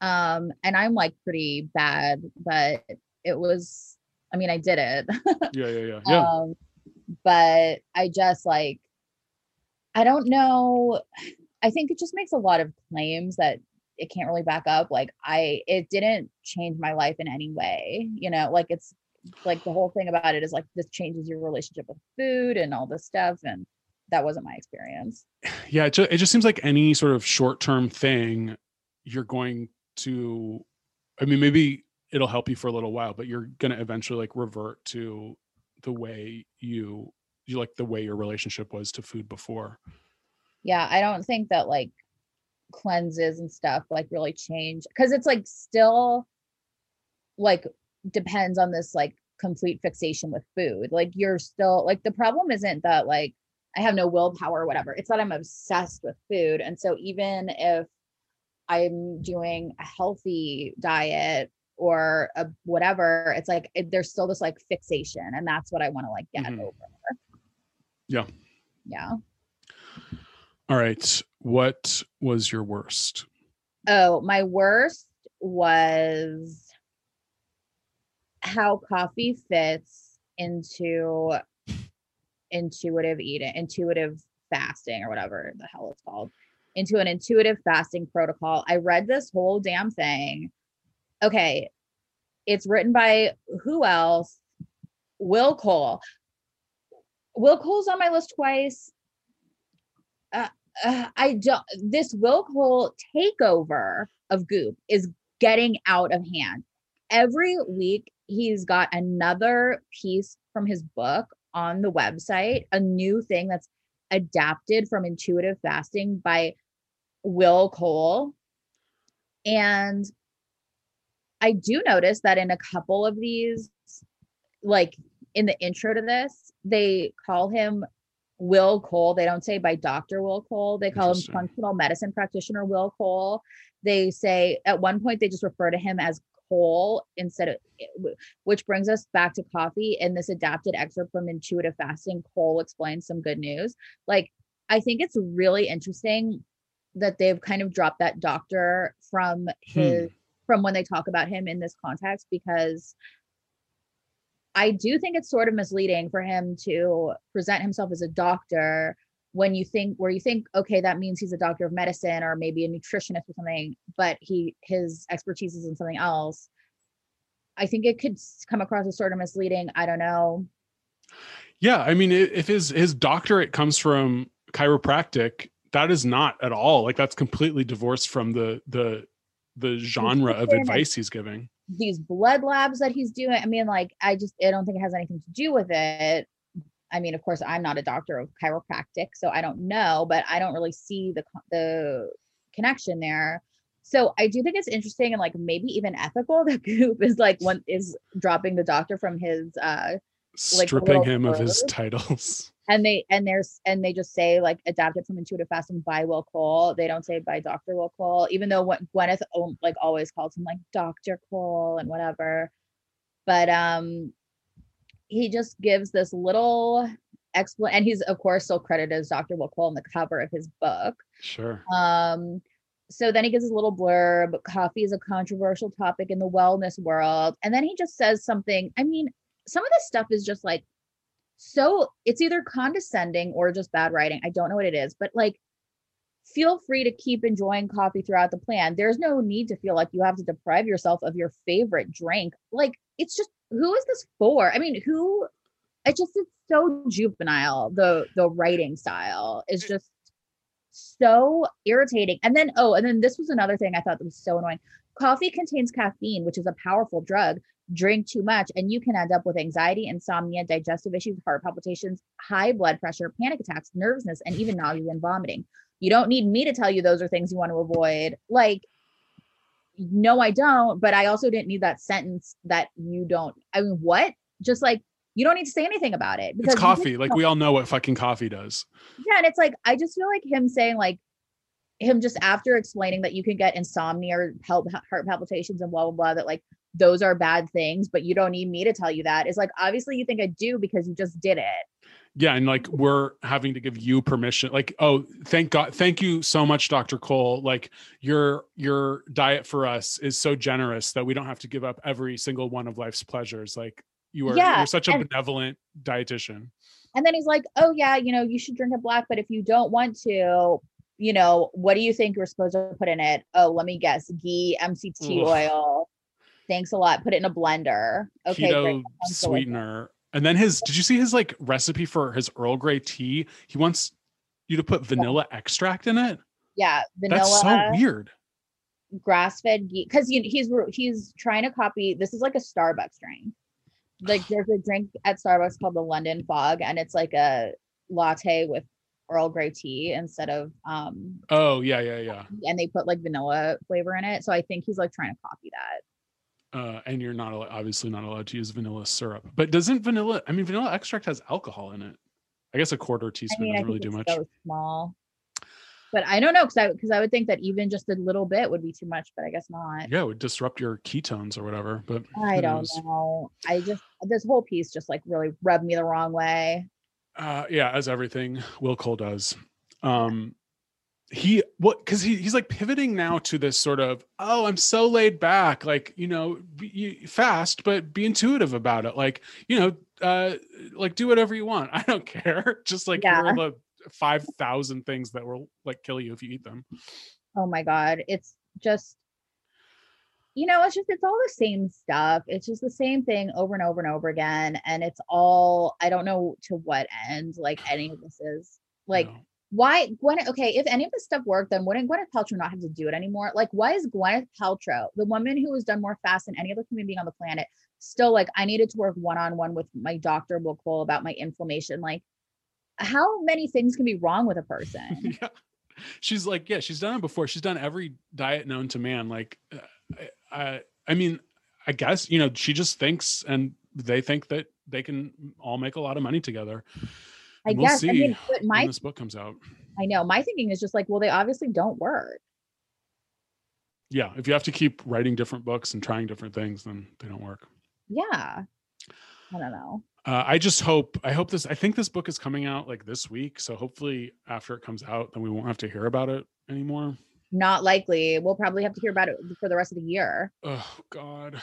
Um, and I'm like pretty bad, but it was I mean, I did it. [LAUGHS] yeah yeah yeah yeah um, but I just like I don't know. I think it just makes a lot of claims that it can't really back up like i it didn't change my life in any way you know like it's like the whole thing about it is like this changes your relationship with food and all this stuff and that wasn't my experience. [SIGHS] Yeah it just, it just seems like any sort of short-term thing you're going to i mean maybe it'll help you for a little while but you're going to eventually like revert to the way you you like the way your relationship was to food before. Yeah i don't think that like cleanses and stuff like really change because it's like still like depends on this like complete fixation with food like you're still like the problem isn't that like i have no willpower or whatever it's that i'm obsessed with food and so even if i'm doing a healthy diet or a whatever it's like it, there's still this like fixation and that's what i want to like get Mhm. over. Yeah. Yeah all right what was your worst Oh, my worst was how coffee fits into intuitive eating, intuitive fasting, or whatever the hell it's called, into an intuitive fasting protocol. I read this whole damn thing. Okay. It's written by who else? Will Cole. Will Cole's on my list twice. Uh, uh, I don't. This Will Cole takeover of Goop is getting out of hand. Every week, he's got another piece from his book on the website, a new thing that's adapted from intuitive fasting by Will Cole. And I do notice that in a couple of these, like in the intro to this, they call him Will Cole. They don't say by Dr. Will Cole. They call him functional medicine practitioner Will Cole. They say at one point they just refer to him as Cole instead of, eh, which brings us back to coffee. In this adapted excerpt from Intuitive Fasting, Cole explains some good news. Like, I think it's really interesting that they've kind of dropped that doctor from hmm. his from when they talk about him in this context because I do think it's sort of misleading for him to present himself as a doctor when you think where you think okay that means he's a doctor of medicine or maybe a nutritionist or something but he his expertise is in something else. I think it could come across as sort of misleading. I don't know. Yeah, I mean, if his his doctorate comes from chiropractic, that is not at all like that's completely divorced from the the the genre of advice he's giving. These blood labs that he's doing i mean like i just i don't think it has anything to do with it. I mean of course i'm not a doctor of chiropractic so i don't know but i don't really see the the connection there. So i do think it's interesting and like maybe even ethical [LAUGHS] that goop is like one is dropping the doctor from his uh Like Stripping him of his titles. And they and there's and they just say like adapted from intuitive fasting by Will Cole. They don't say by Dr. Will Cole, even though what Gwyneth like always calls him like Dr. Cole and whatever. But um he just gives this little explanation and he's of course still credited as Dr. Will Cole on the cover of his book. Sure. Um, so then he gives his little blurb coffee is a controversial topic in the wellness world. And then he just says something. I mean, some of this stuff is just like so it's either condescending or just bad writing. I don't know what it is, but like feel free to keep enjoying coffee throughout the plan. There's no need to feel like you have to deprive yourself of your favorite drink. Like it's just who is this for? I mean, who it just it's so juvenile. The the writing style is just so irritating. And then, oh, and then this was another thing I thought that was so annoying. Coffee contains caffeine, which is a powerful drug. Drink too much, and you can end up with anxiety, insomnia, digestive issues, heart palpitations, high blood pressure, panic attacks, nervousness, and even nausea and vomiting. You don't need me to tell you those are things you want to avoid. Like, no, I don't. But I also didn't need that sentence that you don't. I mean, what? Just like, you don't need to say anything about it It's coffee. Like we all know what fucking coffee does. yeah, and it's like I just feel like him saying like him just after explaining that you can get insomnia or help heart palpitations and blah blah blah that like those are bad things, but you don't need me to tell you that. It's like obviously you think I do because you just did it. Yeah, and like we're having to give you permission. Like, oh, thank God, thank you so much, Dr. Cole. Like your your diet for us is so generous that we don't have to give up every single one of life's pleasures. Like you are Yeah, you're such a and- benevolent dietitian. And then he's like, "Oh yeah, you know, you should drink a black, but if you don't want to, you know, what do you think you're supposed to put in it? Oh, let me guess. Ghee, MCT Ugh. oil. Thanks a lot. Put it in a blender. Okay, keto great. That sounds delicious. sweetener. And then his did you see his like recipe for his Earl Grey tea? He wants you to put vanilla extract in it. Yeah, vanilla. That's so weird. grass-fed ghee because he's he's trying to copy this is like a starbucks drink like [SIGHS] there's a drink at starbucks called the london fog and it's like a latte with earl grey tea instead of um Oh yeah, yeah, yeah. and they put like vanilla flavor in it so i think he's like trying to copy that Uh, and you're not obviously not allowed to use vanilla syrup. But doesn't vanilla? I mean, vanilla extract has alcohol in it. I guess a quarter i teaspoon mean doesn't really do much. so small but i don't know because i because i would think that even just a little bit would be too much but i guess not Yeah, it would disrupt your ketones or whatever. But i don't knows? know i just this whole piece just like really rubbed me the wrong way uh yeah as everything will cole does. Um he what because he, he's like pivoting now to this sort of oh i'm so laid back like you know be, fast but be intuitive about it. Like you know uh like do whatever you want. [LAUGHS] I don't care. Just like here are the 5000 things that will like kill you if you eat them. Oh my god. It's just you know it's just it's all the same stuff. It's just the same thing over and over and over again and it's all i don't know to what end like any of this is. Like know? why Gwyneth okay if any of this stuff worked then wouldn't Gwyneth Paltrow not have to do it anymore? Like why is Gwyneth Paltrow the woman who has done more fast than any other human being on the planet still like I needed to work one-on-one with my doctor Will Cole about my inflammation? Like how many things can be wrong with a [LAUGHS] person? Yeah. She's like yeah she's done it before. She's done every diet known to man. Like uh, I, I mean i guess you know she just thinks and they think that they can all make a lot of money together. I we'll guess see I mean but when this book comes out. I know my thinking is just like well they obviously don't work. Yeah if you have to keep writing different books and trying different things then they don't work. Yeah. I don't know. Uh, i just hope i hope this i think this book is coming out like this week so hopefully after it comes out then we won't have to hear about it anymore not likely we'll probably have to hear about it for the rest of the year oh god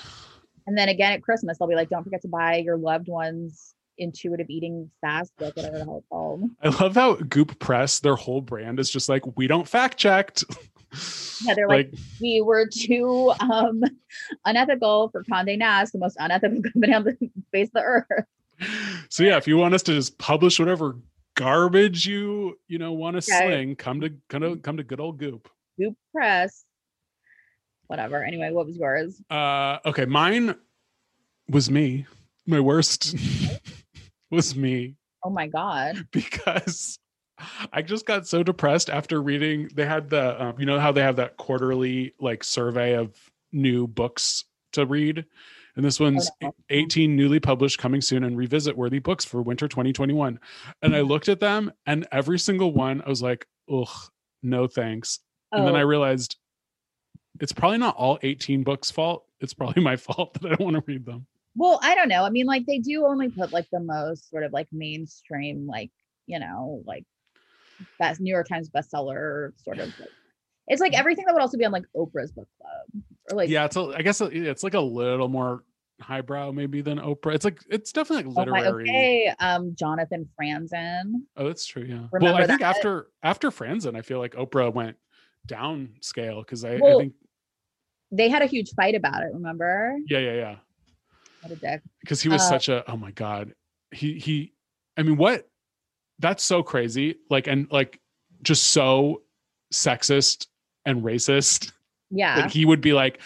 and then again at Christmas they'll be like don't forget to buy your loved ones intuitive eating fast book whatever the hell it's called I love how Goop Press, their whole brand is just like, we don't fact checked. Yeah, they're like, we were too um unethical for Condé Nast, the most unethical [LAUGHS] company on the face of the earth. so yeah, if you want us to just publish whatever garbage you you know want to Okay. sling, come to come to come to good old Goop. Goop Press. Whatever. Anyway, what was yours? Uh, okay, mine was me. My worst [LAUGHS] was me Oh my god. because I just got so depressed after reading. They had the, um, you know, how they have that quarterly like survey of new books to read. And this one's 18 newly published coming soon and revisit worthy books for winter 2021. And I looked at them and every single one, I was like, ugh, no thanks. And then I Oh, realized it's probably not all 18 books' fault. It's probably [LAUGHS] my fault that I don't want to read them. well, I don't know. I mean, like they do only put like the most sort of like mainstream, like, you know, like best New York Times bestseller sort of like it's like everything that would also be on like Oprah's book club. Or like yeah, it's a, I guess it's like a little more highbrow maybe than Oprah. It's like it's definitely like oh literary. okay. Um Jonathan Franzen. Oh, that's true. Yeah. well, Remember I think after after Franzen, I feel like Oprah went downscale because I, I think They had a huge fight about it, remember? yeah yeah yeah What a dick. because he was Uh, such a oh my god he he I mean what that's so crazy like and like just so sexist and racist [LAUGHS] Yeah. that he would be like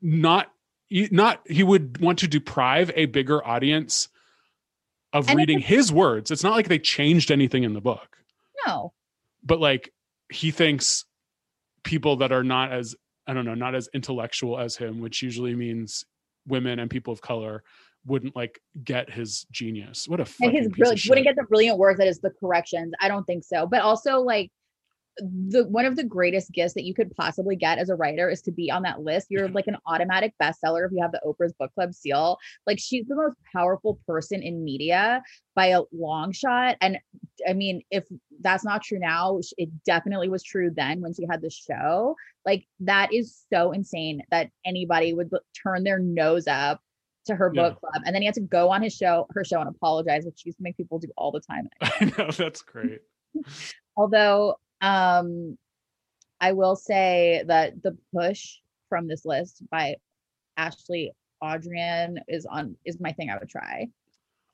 not not he would want to deprive a bigger audience of And reading his words it's not like they changed anything in the book no. but like he thinks people that are not as i don't know not as intellectual as him which usually means women and people of color wouldn't like get his genius what a fucking his piece brilliant wouldn't get the brilliant work that is the corrections. I don't think so. But also like the one of the greatest gifts that you could possibly get as a writer is to be on that list. You're like an automatic bestseller if you have the Oprah's book club seal. Like she's the most powerful person in media by a long shot. And I mean, if that's not true now, it definitely was true then when she had the show. Like that is so insane that anybody would turn their nose up to her Yeah. book club and then he had to go on his show her show and apologize which she used to make people do all the time [LAUGHS] i know that's great [LAUGHS] although Um, I will say that the push from this list by Ashley Audrain is on is my thing I would try.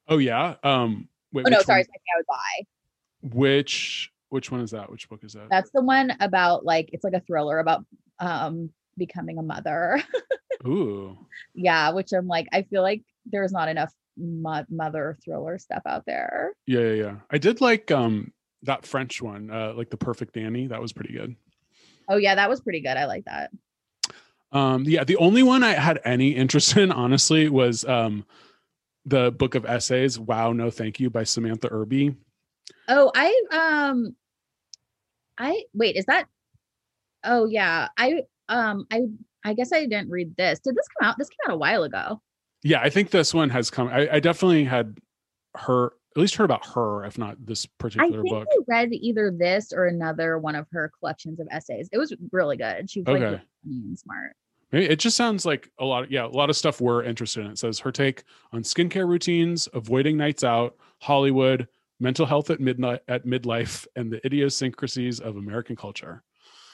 Oh yeah. Um. Wait, Oh no, sorry, one- it's my thing I would buy. Which which one is that? Which book is that? That's the one about like it's like a thriller about um becoming a mother. [LAUGHS] Ooh. yeah, which I'm like I feel like there's not enough mo- mother thriller stuff out there. Yeah, yeah, yeah. I did like um that French one, uh, like the Perfect Nanny. That was pretty good. Oh yeah, that was pretty good. I like that. Um, yeah, the only one I had any interest in, honestly, was um the book of essays, Wow, No Thank You by Samantha Irby. Oh, I um I wait, is that Oh yeah. I um I I guess I didn't read this. Did this come out? This came out a while ago. Yeah, I think this one has come. I, I definitely had her at least heard about her, if not this I particular think book. I read either this or another one of her collections of essays. It was really good. She was Okay. really funny and smart. Maybe it just sounds like a lot of yeah, a lot of stuff we're interested in. It says her take on skincare routines, avoiding nights out, Hollywood, mental health at midnight at midlife, and the idiosyncrasies of American culture.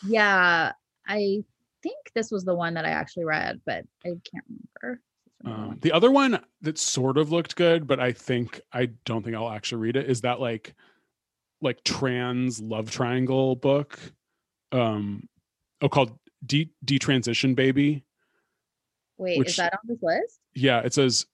Yeah, I think this was the one that I actually read, but I can't remember. Um, the other one that sort of looked good, but I think I don't think I'll actually read it. Is that like like trans love triangle book? Um, oh, called De Detransition Baby. Wait, which- is that on this list? Yeah, it says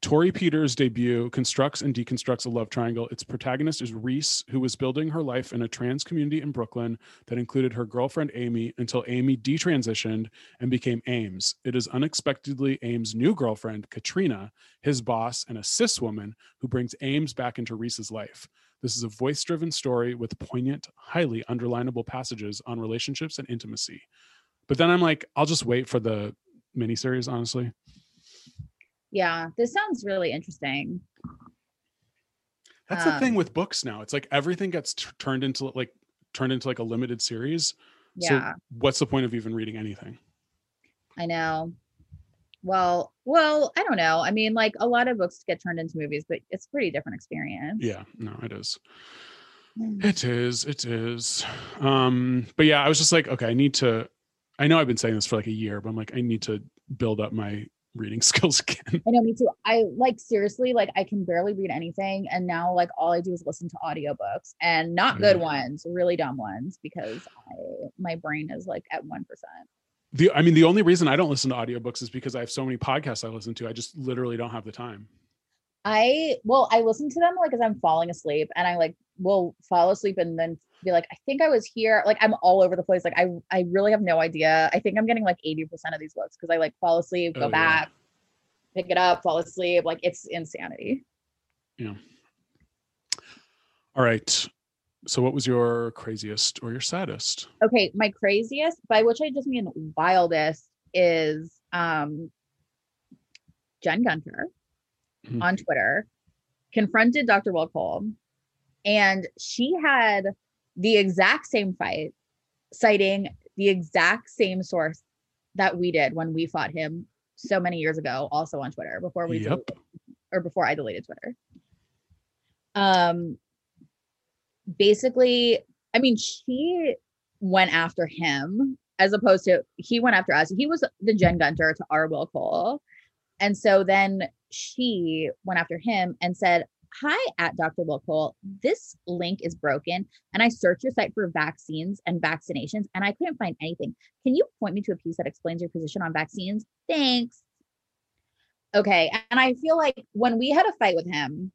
Torrey Peters' debut constructs and deconstructs a love triangle. Its protagonist is Reese, who was building her life in a trans community in Brooklyn that included her girlfriend Amy until Amy detransitioned and became Ames. It is unexpectedly Ames' new girlfriend, Katrina, his boss, and a cis woman who brings Ames back into Reese's life. This is a voice driven story with poignant, highly underlinable passages on relationships and intimacy. But then I'm like, I'll just wait for the miniseries, honestly. Yeah, this sounds really interesting. That's the thing Um, with books now. It's like everything gets t- turned into like turned into like a limited series. Yeah, So what's the point of even reading anything? I know. Well, well, I don't know. I mean, like a lot of books get turned into movies, but it's a pretty different experience. Yeah, no, it is. Mm. It is. It is. Um, but yeah, I was just like, okay, I need to. I know I've been saying this for like a year, but I'm like, I need to build up my reading [LAUGHS] skills again. I know, me too. I like seriously, like I can barely read anything. And now like all I do is listen to audiobooks and not good Yeah. ones, really dumb ones, because I my brain is like at one percent. The I mean, the only reason I don't listen to audiobooks is because I have so many podcasts I listen to. I just literally don't have the time. I well, I listen to them like as I'm falling asleep and I like will fall asleep and then be like, I think I was here. Like I'm all over the place. Like I I really have no idea. I think I'm getting like 80% of these books because I like fall asleep, go Oh, yeah. back, pick it up, fall asleep. Like it's insanity. Yeah. All right. So what was your craziest or your saddest? Okay, my craziest, by which I just mean wildest, is um Jen Gunter Mhm. on Twitter confronted Dr. Will Cole, and she had the exact same fight, citing the exact same source that we did when we fought him so many years ago, also on Twitter before we Yep. deleted- or before I deleted Twitter. Um basically, I mean, she went after him as opposed to he went after us. He was the Jen Gunter to our Will Cole. And so then she went after him and said, Hi, at Dr. Will Cole. This link is broken. And I searched your site for vaccines and vaccinations, and I couldn't find anything. Can you point me to a piece that explains your position on vaccines? Thanks. Okay. And I feel like when we had a fight with him,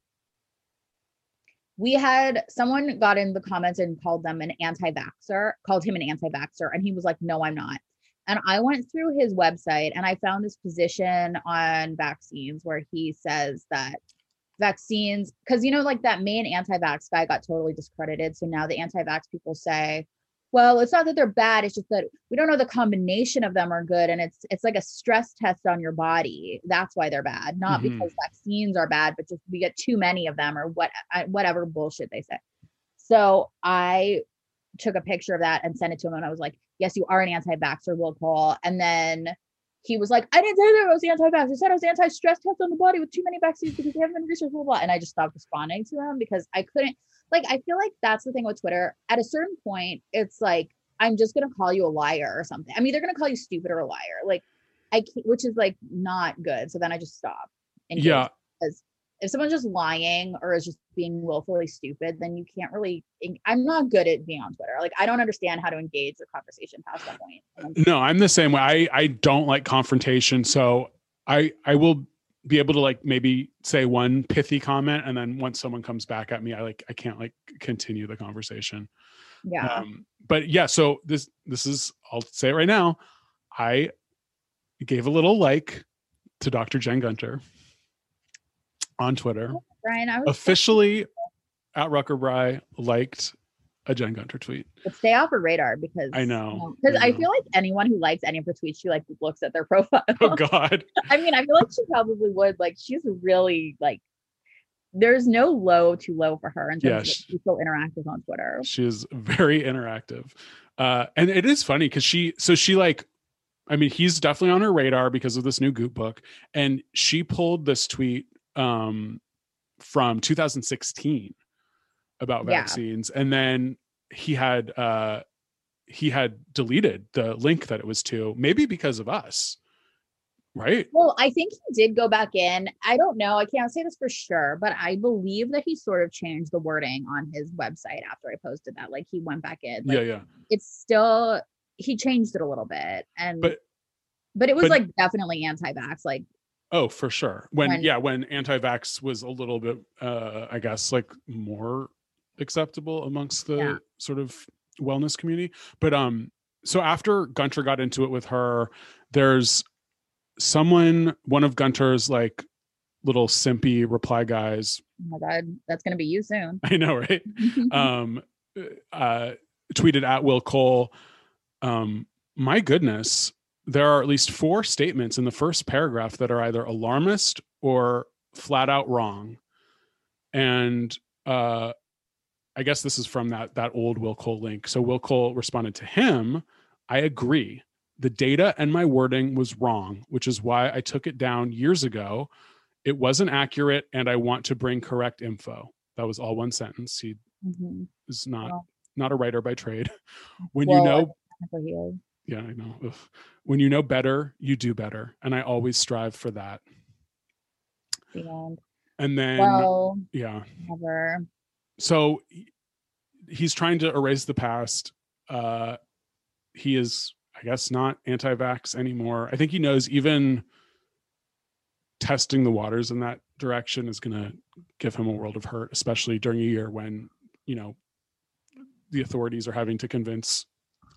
we had someone got in the comments and called them an anti-vaxxer, called him an anti-vaxxer, and he was like, "No, I'm not." And I went through his website and I found this position on vaccines where he says that vaccines, because you know, like that main anti-vax guy got totally discredited. So now the anti-vax people say, well, it's not that they're bad, it's just that we don't know the combination of them are good. And it's it's like a stress test on your body. That's why they're bad, not Mhm. because vaccines are bad, but just we get too many of them or what whatever bullshit they say. So I took a picture of that and sent it to him and I was like, yes, you are an anti-vaxxer, Will Cole. And then he was like, I didn't say that I was anti-vax. I said I was anti-stress test on the body with too many vaccines because they haven't been researched, blah, blah, blah. And I just stopped responding to him because I couldn't, like I feel like that's the thing with Twitter. At a certain point, it's like I'm just gonna call you a liar or something. I'm either gonna call you stupid or a liar. Like I can't, which is like not good. So then I just stop. Yeah. Because if someone's just lying or is just being willfully stupid, then you can't really. I'm not good at being on Twitter. Like I don't understand how to engage the conversation past that point. No, I'm the same way. I I don't like confrontation, so I I will be able to like maybe say one pithy comment and then once someone comes back at me i like i can't like continue the conversation yeah um but yeah so this this is i'll say it right now i gave a little like to dr jen gunter on twitter oh, brian i was officially at rucker bry liked a Jen Gunter tweet. But stay off her radar because I know because I I, feel like anyone who likes any of her tweets, she like looks at their [LAUGHS] profile. Oh God. I mean, I feel like she probably would. Like, she's really like. There's no low too low for her in terms Yeah, of she- people interactive on Twitter. She is very interactive. Uh and it is funny because she so she like I mean he's definitely on her radar because of this new goop book. And she pulled this tweet um from 2016 about Yeah. vaccines. And then he had uh he had deleted the link that it was to, maybe because of us. Right? Well, I think he did go back in. I don't know. I can't say this for sure, but I believe that he sort of changed the wording on his website after I posted that. Like he went back in. Like, yeah, yeah. It's still he changed it a little bit, and But- but it was but- like definitely anti-vax. Like Oh, for sure. When, When- yeah, when anti-vax was a little bit uh I guess like more acceptable amongst the Yeah. sort of wellness community. But um so after Gunter got into it with her, there's someone one of Gunter's like little simpy reply guys. oh my god, that's gonna be you soon. [LAUGHS] I know, right? [LAUGHS] um uh tweeted at Will Cole um my goodness there are at least four statements in the first paragraph that are either alarmist or flat out wrong and uh I guess this is from that that old Will Cole link so Will Cole responded to him I agree the data and my wording was wrong which is why I took it down years ago it wasn't accurate and I want to bring correct info that was all one sentence he Mhm. is not not a writer by trade. [LAUGHS] When Well, you know, yeah, I know. Ugh. When you know better, you do better, and I always strive for that. The. And then, Well, yeah, never. so he's trying to erase the past. Uh, he is, I guess, not anti-vax anymore. I think he knows even testing the waters in that direction is going to give him a world of hurt, especially during a year when you know the authorities are having to convince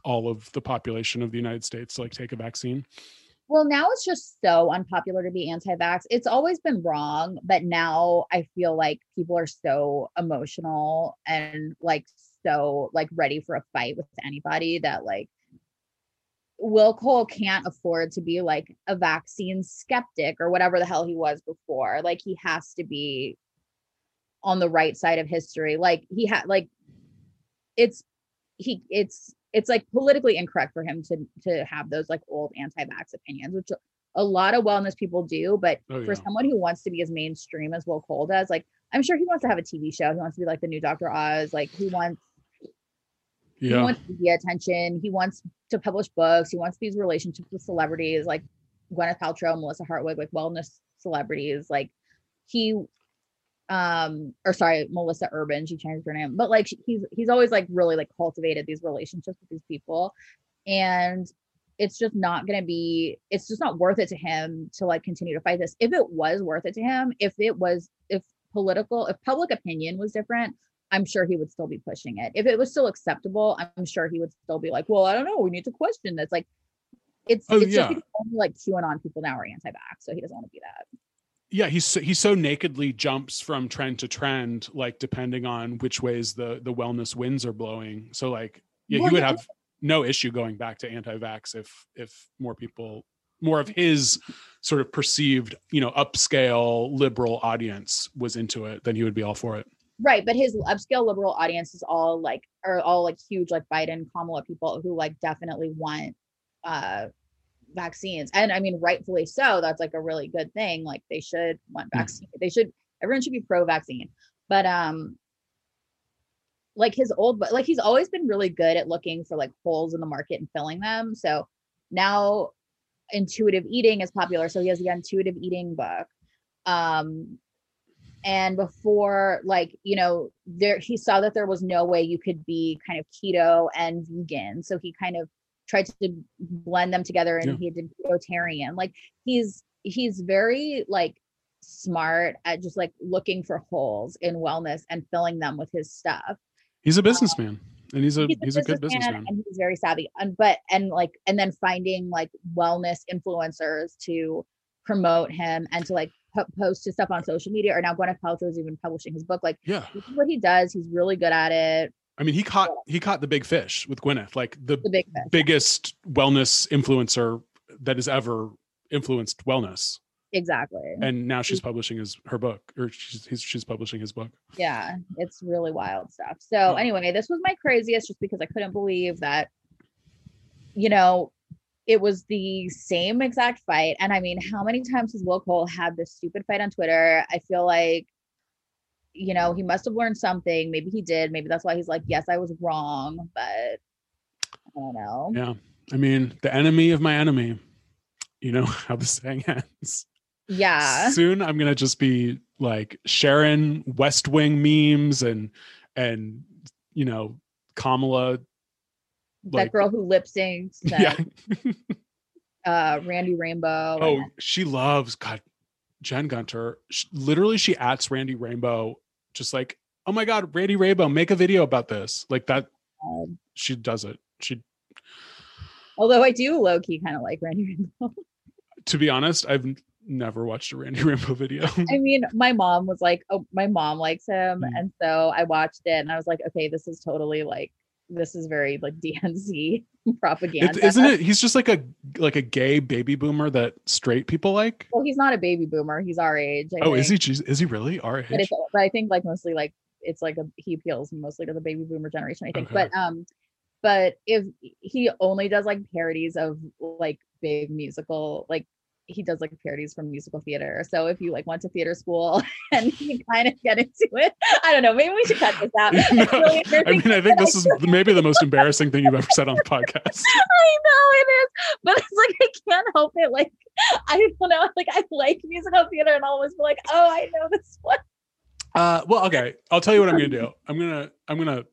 all of the population of the United States to like take a vaccine. Well, now it's just so unpopular to be anti-vax. It's always been wrong, but now I feel like people are so emotional and like so like ready for a fight with anybody that like Will Cole can't afford to be like a vaccine skeptic or whatever the hell he was before. Like he has to be on the right side of history. Like he had like it's he it's it's like politically incorrect for him to to have those like old anti-vax opinions, which a lot of wellness people do. But Oh, for someone who wants to be as mainstream as Will Cole does, like I'm sure he wants to have a TV show. He wants to be like the new Dr. Oz. Like he wants yeah. he wants media attention. He wants to publish books. He wants these relationships with celebrities like Gwyneth Paltrow, Melissa Hartwig, like wellness celebrities. Like he, um, or sorry, Melissa Urban. She changed her name, but like he's he's always like really like cultivated these relationships with these people, and it's just not going to be. It's just not worth it to him to like continue to fight this. If it was worth it to him, if it was, if political, if public opinion was different, I'm sure he would still be pushing it. If it was still acceptable, I'm sure he would still be like, well, I don't know. We need to question this. Like, it's, Oh, it's yeah. just only like QAnon people now are anti-vax, so he doesn't want to be that. Yeah. He's so, he so nakedly jumps from trend to trend, like depending on which ways the the wellness winds are blowing. So like, yeah, Well, he would yeah. have no issue going back to anti-vax if if more people more of his sort of perceived you know upscale liberal audience was into it then he would be all for it Right, but his upscale liberal audience is all like are all like huge like Biden, Kamala people who like definitely want uh vaccines. And I mean rightfully so. That's like a really good thing. Like they should want Mm. vaccine. They should everyone should be pro vaccine. But um like his old but like he's always been really good at looking for like holes in the market and filling them so now intuitive eating is popular so he has the intuitive eating book um and before like you know there he saw that there was no way you could be kind of keto and vegan so he kind of tried to blend them together and Yeah. he did vegetarian like he's he's very like smart at just like looking for holes in wellness and filling them with his stuff. He's a um, businessman, and he's a he's, a, good businessman. and he's very savvy and but and like and then finding like wellness influencers to promote him and to like po- post his stuff on social media or now Gwyneth Paltrow is even publishing his book. Like Yeah, this is what he does. He's really good at it I mean, he caught he caught the big fish with Gwyneth, like the the big fish biggest wellness influencer that has ever influenced wellness. exactly And now she's publishing his her book, or she's she's publishing his book. yeah it's really wild stuff so Yeah. anyway this was my craziest just because i couldn't believe that you know it was the same exact fight and i mean how many times has will cole had this stupid fight on twitter i feel like you know he must have learned something maybe he did maybe that's why he's like yes i was wrong but i don't know Yeah, I mean, the enemy of my enemy. You know [LAUGHS] how the saying ends. yeah Soon I'm gonna just be like sharing West Wing memes and and you know Kamala. that like- girl who lip syncs [LAUGHS] Yeah. uh randy rainbow Oh, and- she loves God. Jen Gunter. sh- literally, she ats Randy Rainbow, just like, oh my God, Randy Rainbow, make a video about this. Like that. um, She does it. She, although i do low-key kind of like randy [LAUGHS] rainbow to be honest, I've never watched a Randy [LAUGHS] Rainbow video. I mean, my mom was like, "Oh, my mom likes him," Mm. and so I watched it, and I was like, "Okay, this is totally like, this is very like [LAUGHS] DNC propaganda." Isn't it? He's just like a like a gay baby boomer that straight people like. Well, he's not a baby boomer; he's our age. I Oh, is he? think. Jeez, Is he really our age? But, it's, but I think like mostly like it's like a, he appeals mostly to the baby boomer generation. I think, Okay. but um, but if he only does like parodies of like big musical like he does like parodies from musical theater. So if you like went to theater school [LAUGHS] and you kind of get into it, I don't know. Maybe we should cut this out. [LAUGHS] No, really I mean, I think this is maybe the [LAUGHS] most embarrassing thing you've ever said on the podcast. I know it is, but it's like I can't help it. Like I don't know. Like I like musical theater, and I'll always be like, oh, I know this one. Uh, well, okay. I'll tell you what I'm gonna do. I'm gonna I'm gonna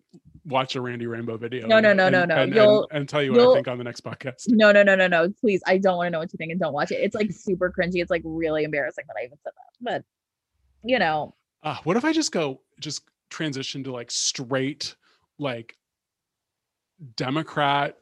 watch a Randy Rainbow video. No, no, and- no, no, and- no. And, You'll- and, and tell you what I think on the next podcast. No, no, no, no, no. Please, I don't want to know what you think, and don't watch it. It's like super cringy. It's like really embarrassing that I even said that. But you know, Uh, what if I just go just transition to like straight like Democrat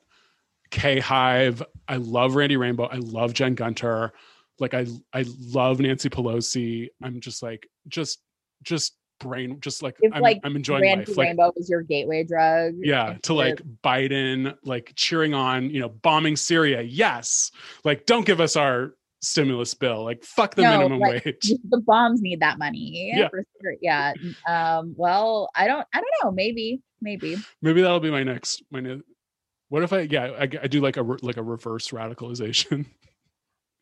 K Hive? I love Randy Rainbow. I love Jen Gunter. Like I I love Nancy Pelosi. I'm just like just just brain just like If, I'm, like, I'm enjoying Randy life. Like Rainbow was your gateway drug. yeah to like biden like cheering on you know bombing syria yes like don't give us our stimulus bill like fuck the No, minimum like, wage [LAUGHS] the bombs need that money. Yeah. sure. Yeah. Um. Well, I don't. I don't know. Maybe. Maybe. maybe that'll be my next my ne- what if i yeah i, I do like a like a reverse radicalization [LAUGHS]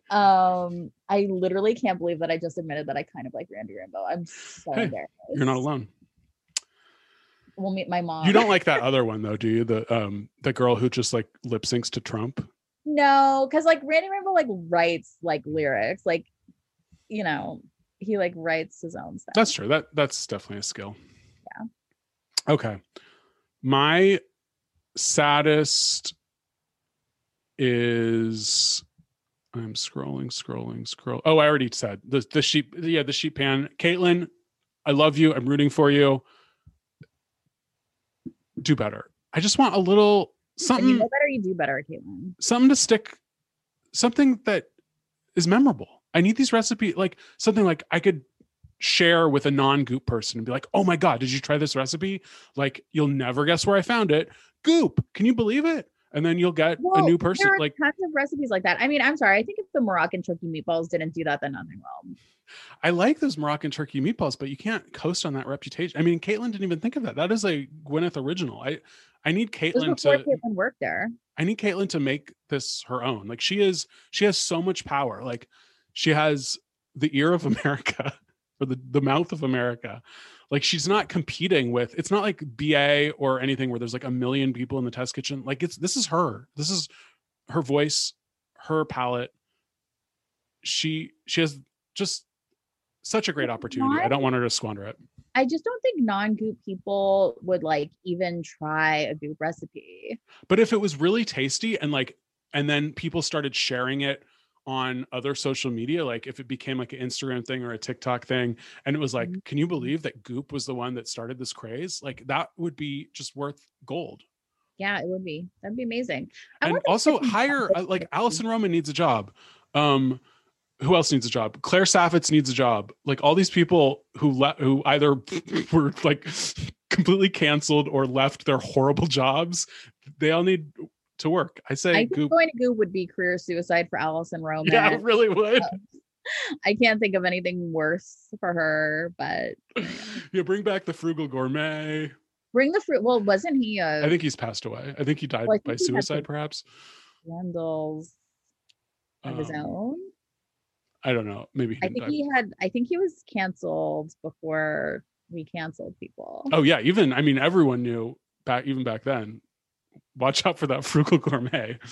Um. I literally can't believe that I just admitted that I kind of like Randy Rainbow. I'm so Hey, embarrassed. you're not alone We'll meet my mom. you don't like that other one though do you the um the girl who just like lip syncs to trump No, because like Randy Rainbow like writes like lyrics, like you know, he like writes his own stuff. That's true. That that's definitely a skill. Yeah. Okay. My saddest is I'm scrolling, scrolling, scroll. Oh, I already said the the sheep. Yeah, the sheep pan. Caitlin, I love you. I'm rooting for you. Do better. I just want a little and you something know better, you do better, Caitlin. something to stick something that is memorable i need these recipe like something like i could share with a non-goop person and be like oh my god did you try this recipe like you'll never guess where i found it goop can you believe it and then you'll get a new person there are like tons of recipes like that. I mean, I'm sorry. I think if the Moroccan turkey meatballs didn't do that, then nothing will. i like those moroccan turkey meatballs but you can't coast on that reputation i mean caitlin didn't even think of that that is a gwyneth original i i need caitlin to Caitlin worked there. I need Caitlin to make this her own. Like she is, she has so much power. Like she has the ear of [LAUGHS] America. Or the, the mouth of America. Like she's not competing with it's not like BA or anything where there's like a million people in the test kitchen. Like it's this is her. This is her voice, her palette. She she has just such a great opportunity. I don't want her to squander it. I just don't think non-goop people would like even try a goop recipe. But if it was really tasty and like and then people started sharing it on other social media like if it became like an instagram thing or a tiktok thing and it was like Mhm. can you believe that goop was the one that started this craze like that would be just worth gold Yeah, it would be. That'd be amazing. I and also hire uh, like alison roman needs a job um who else needs a job claire saffitz needs a job like all these people who left who either [LAUGHS] were like [LAUGHS] completely canceled or left their horrible jobs they all need to work i say I think goop going to goop would be career suicide for Alison Roman. [LAUGHS] yeah it really would [LAUGHS] I can't think of anything worse for her, but [SIGHS] yeah bring back the frugal gourmet bring the fruit. Well, wasn't he a I think he's passed away. I think he died Well, I by he suicide, perhaps. Randall's of his Um, own? I don't know. Maybe he I think he had. I think he was canceled before we canceled people. Oh yeah, even I mean everyone knew back even back then. Watch out for that [LAUGHS] frugal gourmet. [LAUGHS]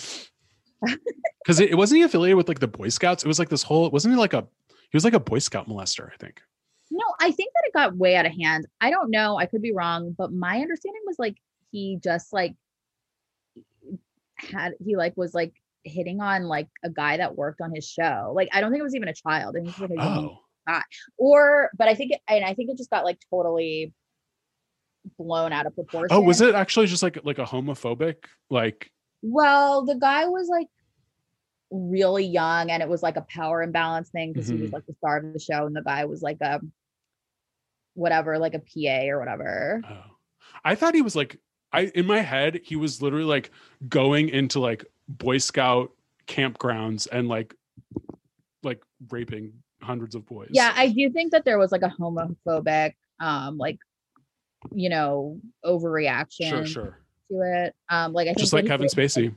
Because it, it wasn't he affiliated with like the Boy Scouts. It was like this whole. Wasn't he like a? He was like a Boy Scout molester. I think. No, I think that it got way out of hand. I don't know. I could be wrong, but my understanding was like he just like had he like was like hitting on like a guy that worked on his show. Like I don't think it was even a child. I think it was like a young Oh, or but I think it, and I think it just got like totally blown out of proportion. oh, was it actually just like like a homophobic like? Well, the guy was like really young and it was like a power imbalance thing because he was Mhm. like the star of the show and the guy was like a whatever, like a PA or whatever. Oh, I thought he was like. I in my head he was literally like going into like Boy Scout campgrounds and like like raping hundreds of boys. Yeah, I do think that there was like a homophobic um like you know, overreaction sure, sure. to it. Um like I think Just like Kevin Spacey.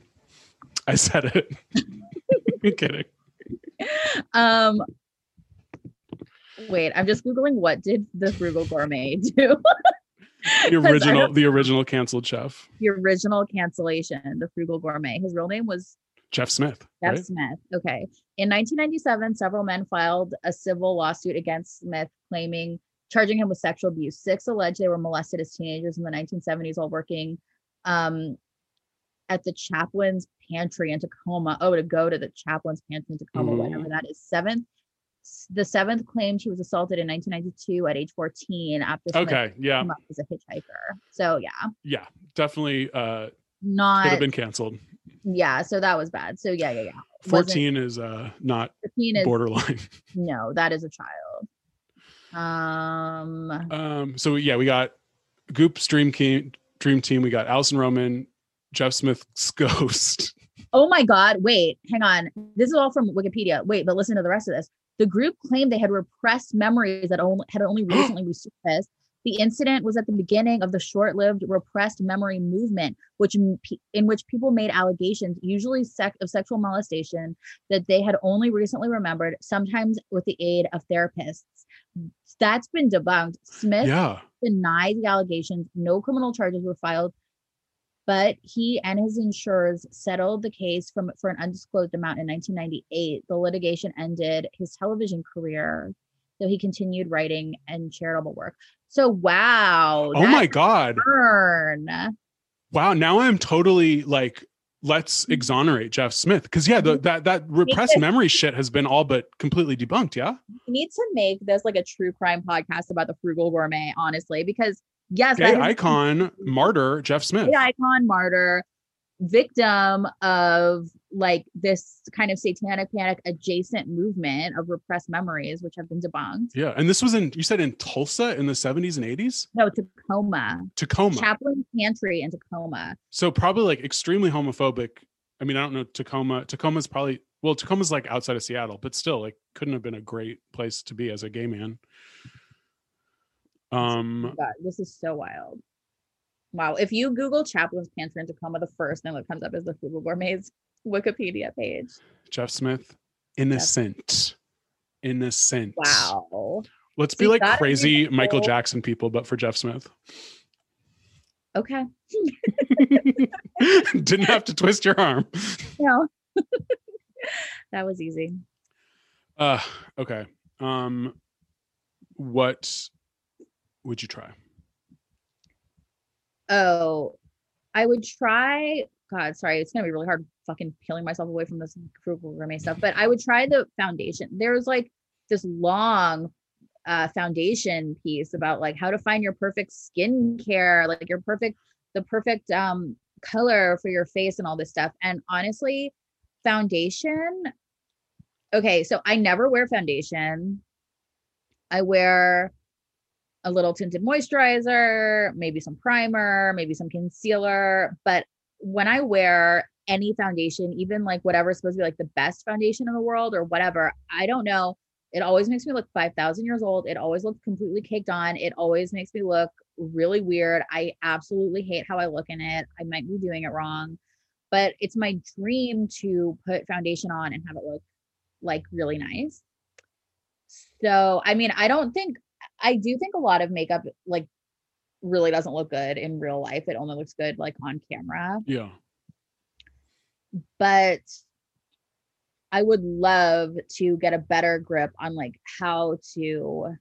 I said it. [LAUGHS] I'm kidding. [LAUGHS] Um Wait, I'm just googling what did the frugal gourmet [LAUGHS] do? The original, the original canceled chef, the original cancellation, the frugal gourmet. His real name was Jeff Smith. Jeff right? Smith. Okay. In 1997, several men filed a civil lawsuit against Smith, claiming charging him with sexual abuse. Six alleged they were molested as teenagers in the 1970s while working um, at the Chaplain's Pantry in Tacoma. Oh, to go to the Chaplain's Pantry in Tacoma, whatever that is. Seventh. The seventh claimed he was assaulted in 1992 at age 14 after Okay, yeah, as a hitchhiker. So yeah, yeah, definitely. Uh, not could have been canceled. yeah. So that was bad. So yeah, yeah, yeah. Wasn't- Fourteen is uh not 15 is borderline. [LAUGHS] No, that is a child. Um, Um, so yeah, we got Goop Stream Team, Dream Team. We got Alison Roman, Jeff Smith's [LAUGHS] Ghost. oh my God, wait, hang on. This is all from Wikipedia. Wait, but listen to the rest of this. The group claimed they had repressed memories that only had only [GASPS] recently resurfaced. The incident was at the beginning of the short-lived repressed memory movement, which in which people made allegations, usually sec- of sexual molestation, that they had only recently remembered, sometimes with the aid of therapists. That's been debunked. Smith Yeah, denied the allegations. No criminal charges were filed, but he and his insurers settled the case from for an undisclosed amount in 1998. The litigation ended his television career, though he continued writing and charitable work. So wow, Oh my god. burn. Wow. Now I'm totally like, let's Mm-hmm. exonerate Jeff Smith because yeah, the, that that repressed memory shit has been all but completely debunked. Yeah. We need to make this like a true crime podcast about the frugal gourmet, honestly, because yes, Gay icon, martyr, Jeff Smith. gay icon martyr victim of like this kind of satanic panic adjacent movement of repressed memories which have been debunked Yeah. And this was in you said in Tulsa in the 70s and 80s? no tacoma Tacoma. chaplain pantry in tacoma so probably like extremely homophobic. I mean, I don't know Tacoma. Tacoma's probably well, Tacoma's like outside of Seattle, but still like couldn't have been a great place to be as a gay man. Um God, this is so wild wow if you google chaplain's pantry in tacoma the first thing that comes up is the frugal gourmet's wikipedia page Jeff Smith, innocent. Innocent. wow Let's be We like be crazy Michael. Jackson people, but for Jeff Smith. Okay. [LAUGHS] Didn't have to twist your arm. [LAUGHS] No. [LAUGHS] that was easy. Uh okay. Um what would you try? Oh, I would try. God, sorry, it's gonna be really hard fucking peeling myself away from this frugal gourmet stuff. But I would try the foundation. There's like this long uh foundation piece about like how to find your perfect skincare, like your perfect, the perfect um color for your face and all this stuff. And honestly, foundation. Okay, so I never wear foundation. I wear a little tinted moisturizer, maybe some primer, maybe some concealer. But when I wear any foundation, even like whatever's supposed to be like the best foundation in the world or whatever, I don't know. It always makes me look 5,000 years old. It always looks completely caked on. It always makes me look really weird. I absolutely hate how I look in it. I might be doing it wrong, but it's my dream to put foundation on and have it look like really nice. So, I mean, I don't think I do think a lot of makeup like really doesn't look good in real life. It only looks good like on camera. Yeah. But I would love to get a better grip on like how to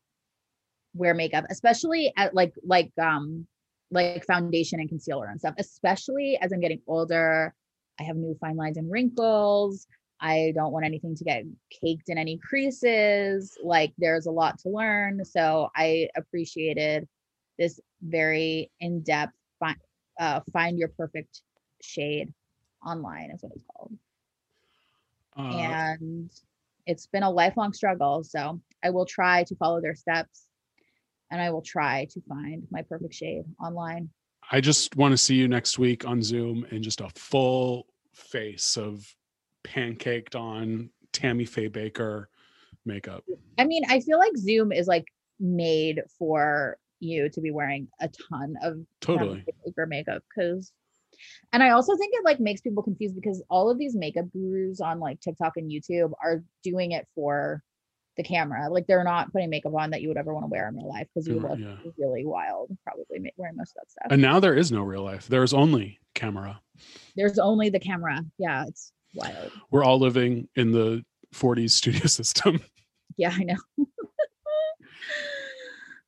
wear makeup, especially at like like um like foundation and concealer and stuff, especially as I'm getting older. I have new fine lines and wrinkles. I don't want anything to get caked in any creases. Like there's a lot to learn. So I appreciated this very in-depth find, uh, find your perfect shade online is what it's called. Uh, and it's been a lifelong struggle. So I will try to follow their steps and I will try to find my perfect shade online. I just want to see you next week on Zoom in just a full face of pancaked on Tammy Faye Bakker makeup. I mean, I feel like Zoom is like made for you to be wearing a ton of Totally. Bakker makeup because and I also think it like makes people confused because all of these makeup gurus on like TikTok and YouTube are doing it for the camera. Like they're not putting makeup on that you would ever want to wear in real life because you look yeah. really wild, probably wearing most of that stuff. And now there is no real life. There is only camera. There's only the camera. Yeah, it's wild. We're all living in the 40s studio [LAUGHS] system. Yeah, I know.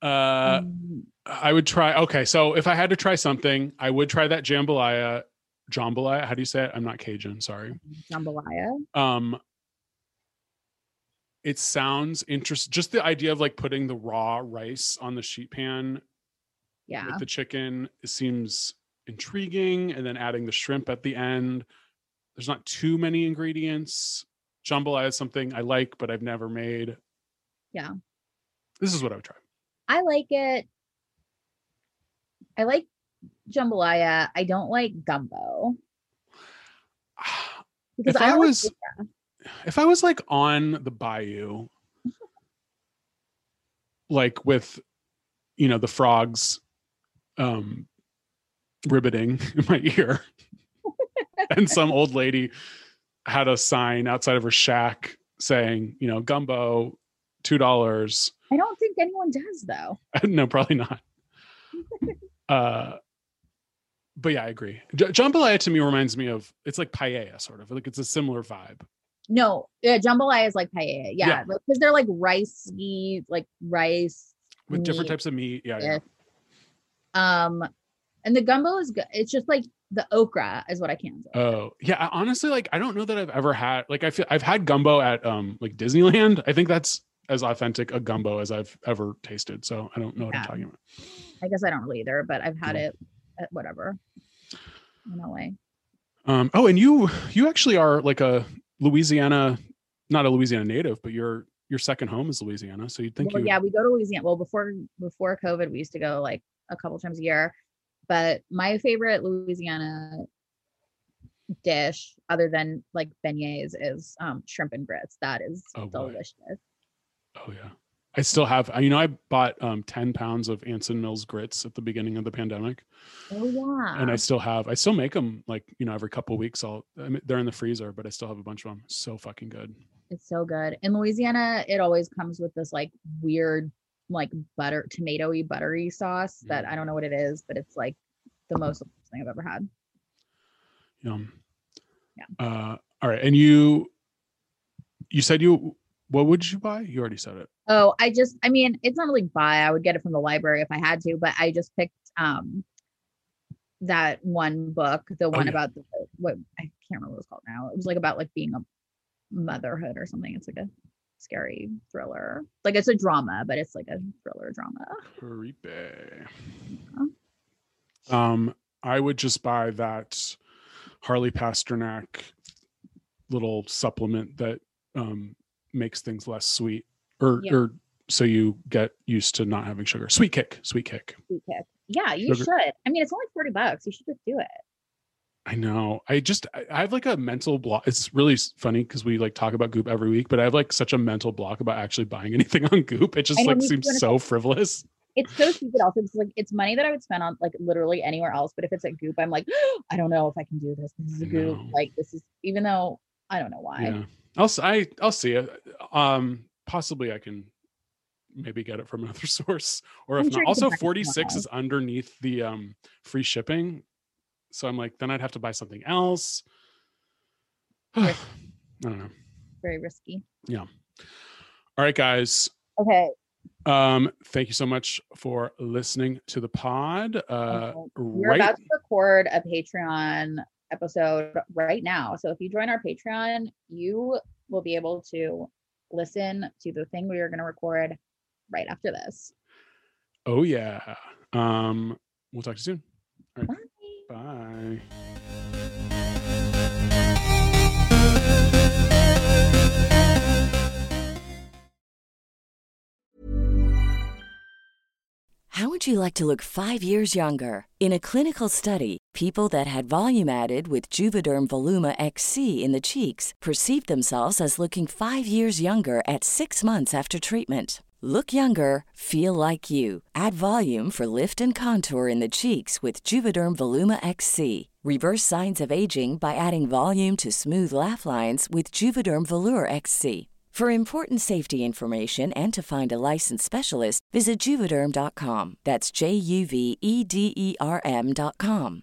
Uh, Um, I would try. Okay, so if I had to try something, I would try that jambalaya. Jambalaya. How do you say it? I'm not Cajun. Sorry. jambalaya. Um, it sounds interesting. Just the idea of like putting the raw rice on the sheet pan Yeah. with the chicken it seems intriguing, and then adding the shrimp at the end. There's not too many ingredients. Jambalaya is something I like, but I've never made. Yeah. This is what I would try. I like it. I like jambalaya. I don't like gumbo [SIGHS] because if I, I, like was if I was like on the bayou, like with you know the frogs um ribbiting [LAUGHS] in my ear, [LAUGHS] and some old lady had a sign outside of her shack saying, you know, gumbo, two dollars. I don't think anyone does though. [LAUGHS] no, probably not. [LAUGHS] uh but yeah, I agree. J- jambalaya to me reminds me of it's like paella, sort of like it's a similar vibe. No, yeah, jambalaya is like paella. Yeah, Yeah. because they're like ricey, like rice. with different types of meat. Yeah, yeah. Um, and the gumbo is good. It's just like the okra is what I can say. Oh, yeah. I, honestly, like I don't know that I've ever had like I feel I've had gumbo at um like Disneyland. I think that's as authentic a gumbo as I've ever tasted. So I don't know what I'm talking about. I guess I don't really either, but I've had No. it at whatever in LA. Um. Oh, and you you actually are like a Louisiana, not a Louisiana native, but your your second home is Louisiana. So you'd think well, you yeah, we go to Louisiana. Well, before before COVID, we used to go like a couple times a year. But my favorite Louisiana dish, other than like beignets, is um, shrimp and grits. That is Oh, delicious. Oh yeah. I still have you know I bought um 10 pounds of Anson Mills grits at the beginning of the pandemic Oh yeah. and I still have I still make them like you know every couple weeks I'll I mean, they're in the freezer but I still have a bunch of them so fucking good It's so good. In Louisiana, it always comes with this like weird like butter tomatoey buttery sauce that I don't know what it is, but it's like the most thing I've ever had. Yum. Yeah. Uh, all right. And you, you said you, what would you buy? You already said it. Oh, I just I mean, it's not really buy. I would get it from the library if I had to, but I just picked um that one book, the one yeah. about the what I can't remember what it's called now. It was like about like being a motherhood or something. It's like a scary thriller. Like it's a drama, but it's like a thriller drama. Creepy. Um, I would just buy that Harley Pasternak little supplement that um makes things less sweet, or Yeah. or so you get used to not having sugar. Sweet kick, sweet kick. Sweet kick. Yeah, you Sugar- should. I mean, it's only 40 bucks. You should just do it. I know. I just I have like a mental block. It's really funny because we like talk about Goop every week, but I have like such a mental block about actually buying [LAUGHS] anything on Goop. It just like seems it's so frivolous. It's so stupid also because like it's money that I would spend on like literally anywhere else. But if it's at Goop, I'm like, [GASPS] I don't know if I can do this. This is Goop. Like this is even though I don't know why. Yeah. I'll I, I'll see it. Um possibly I can maybe get it from [LAUGHS] another source or if I'm not. can Also 46 is underneath the um free shipping. So I'm like then I'd have to buy something else. [SIGHS] I don't know. Very risky. Yeah. All right guys. Okay. Um thank you so much for listening to the pod. Uh. We're right about to record a Patreon episode right now. So if you join our Patreon, you will be able to listen to the thing we are going to record right after this. Oh yeah. Um we'll talk to you soon. All right. Bye. Bye. How would you like to look five years younger? In a clinical study, people that had volume added with Juvederm Voluma XC in the cheeks perceived themselves as looking five years younger at six months after treatment. Look younger, feel like you. Add volume for lift and contour in the cheeks with Juvederm Voluma XC. Reverse signs of aging by adding volume to smooth laugh lines with Juvederm Vollure XC. For important safety information and to find a licensed specialist, visit juvederm.com. That's J U V E D E R M.com.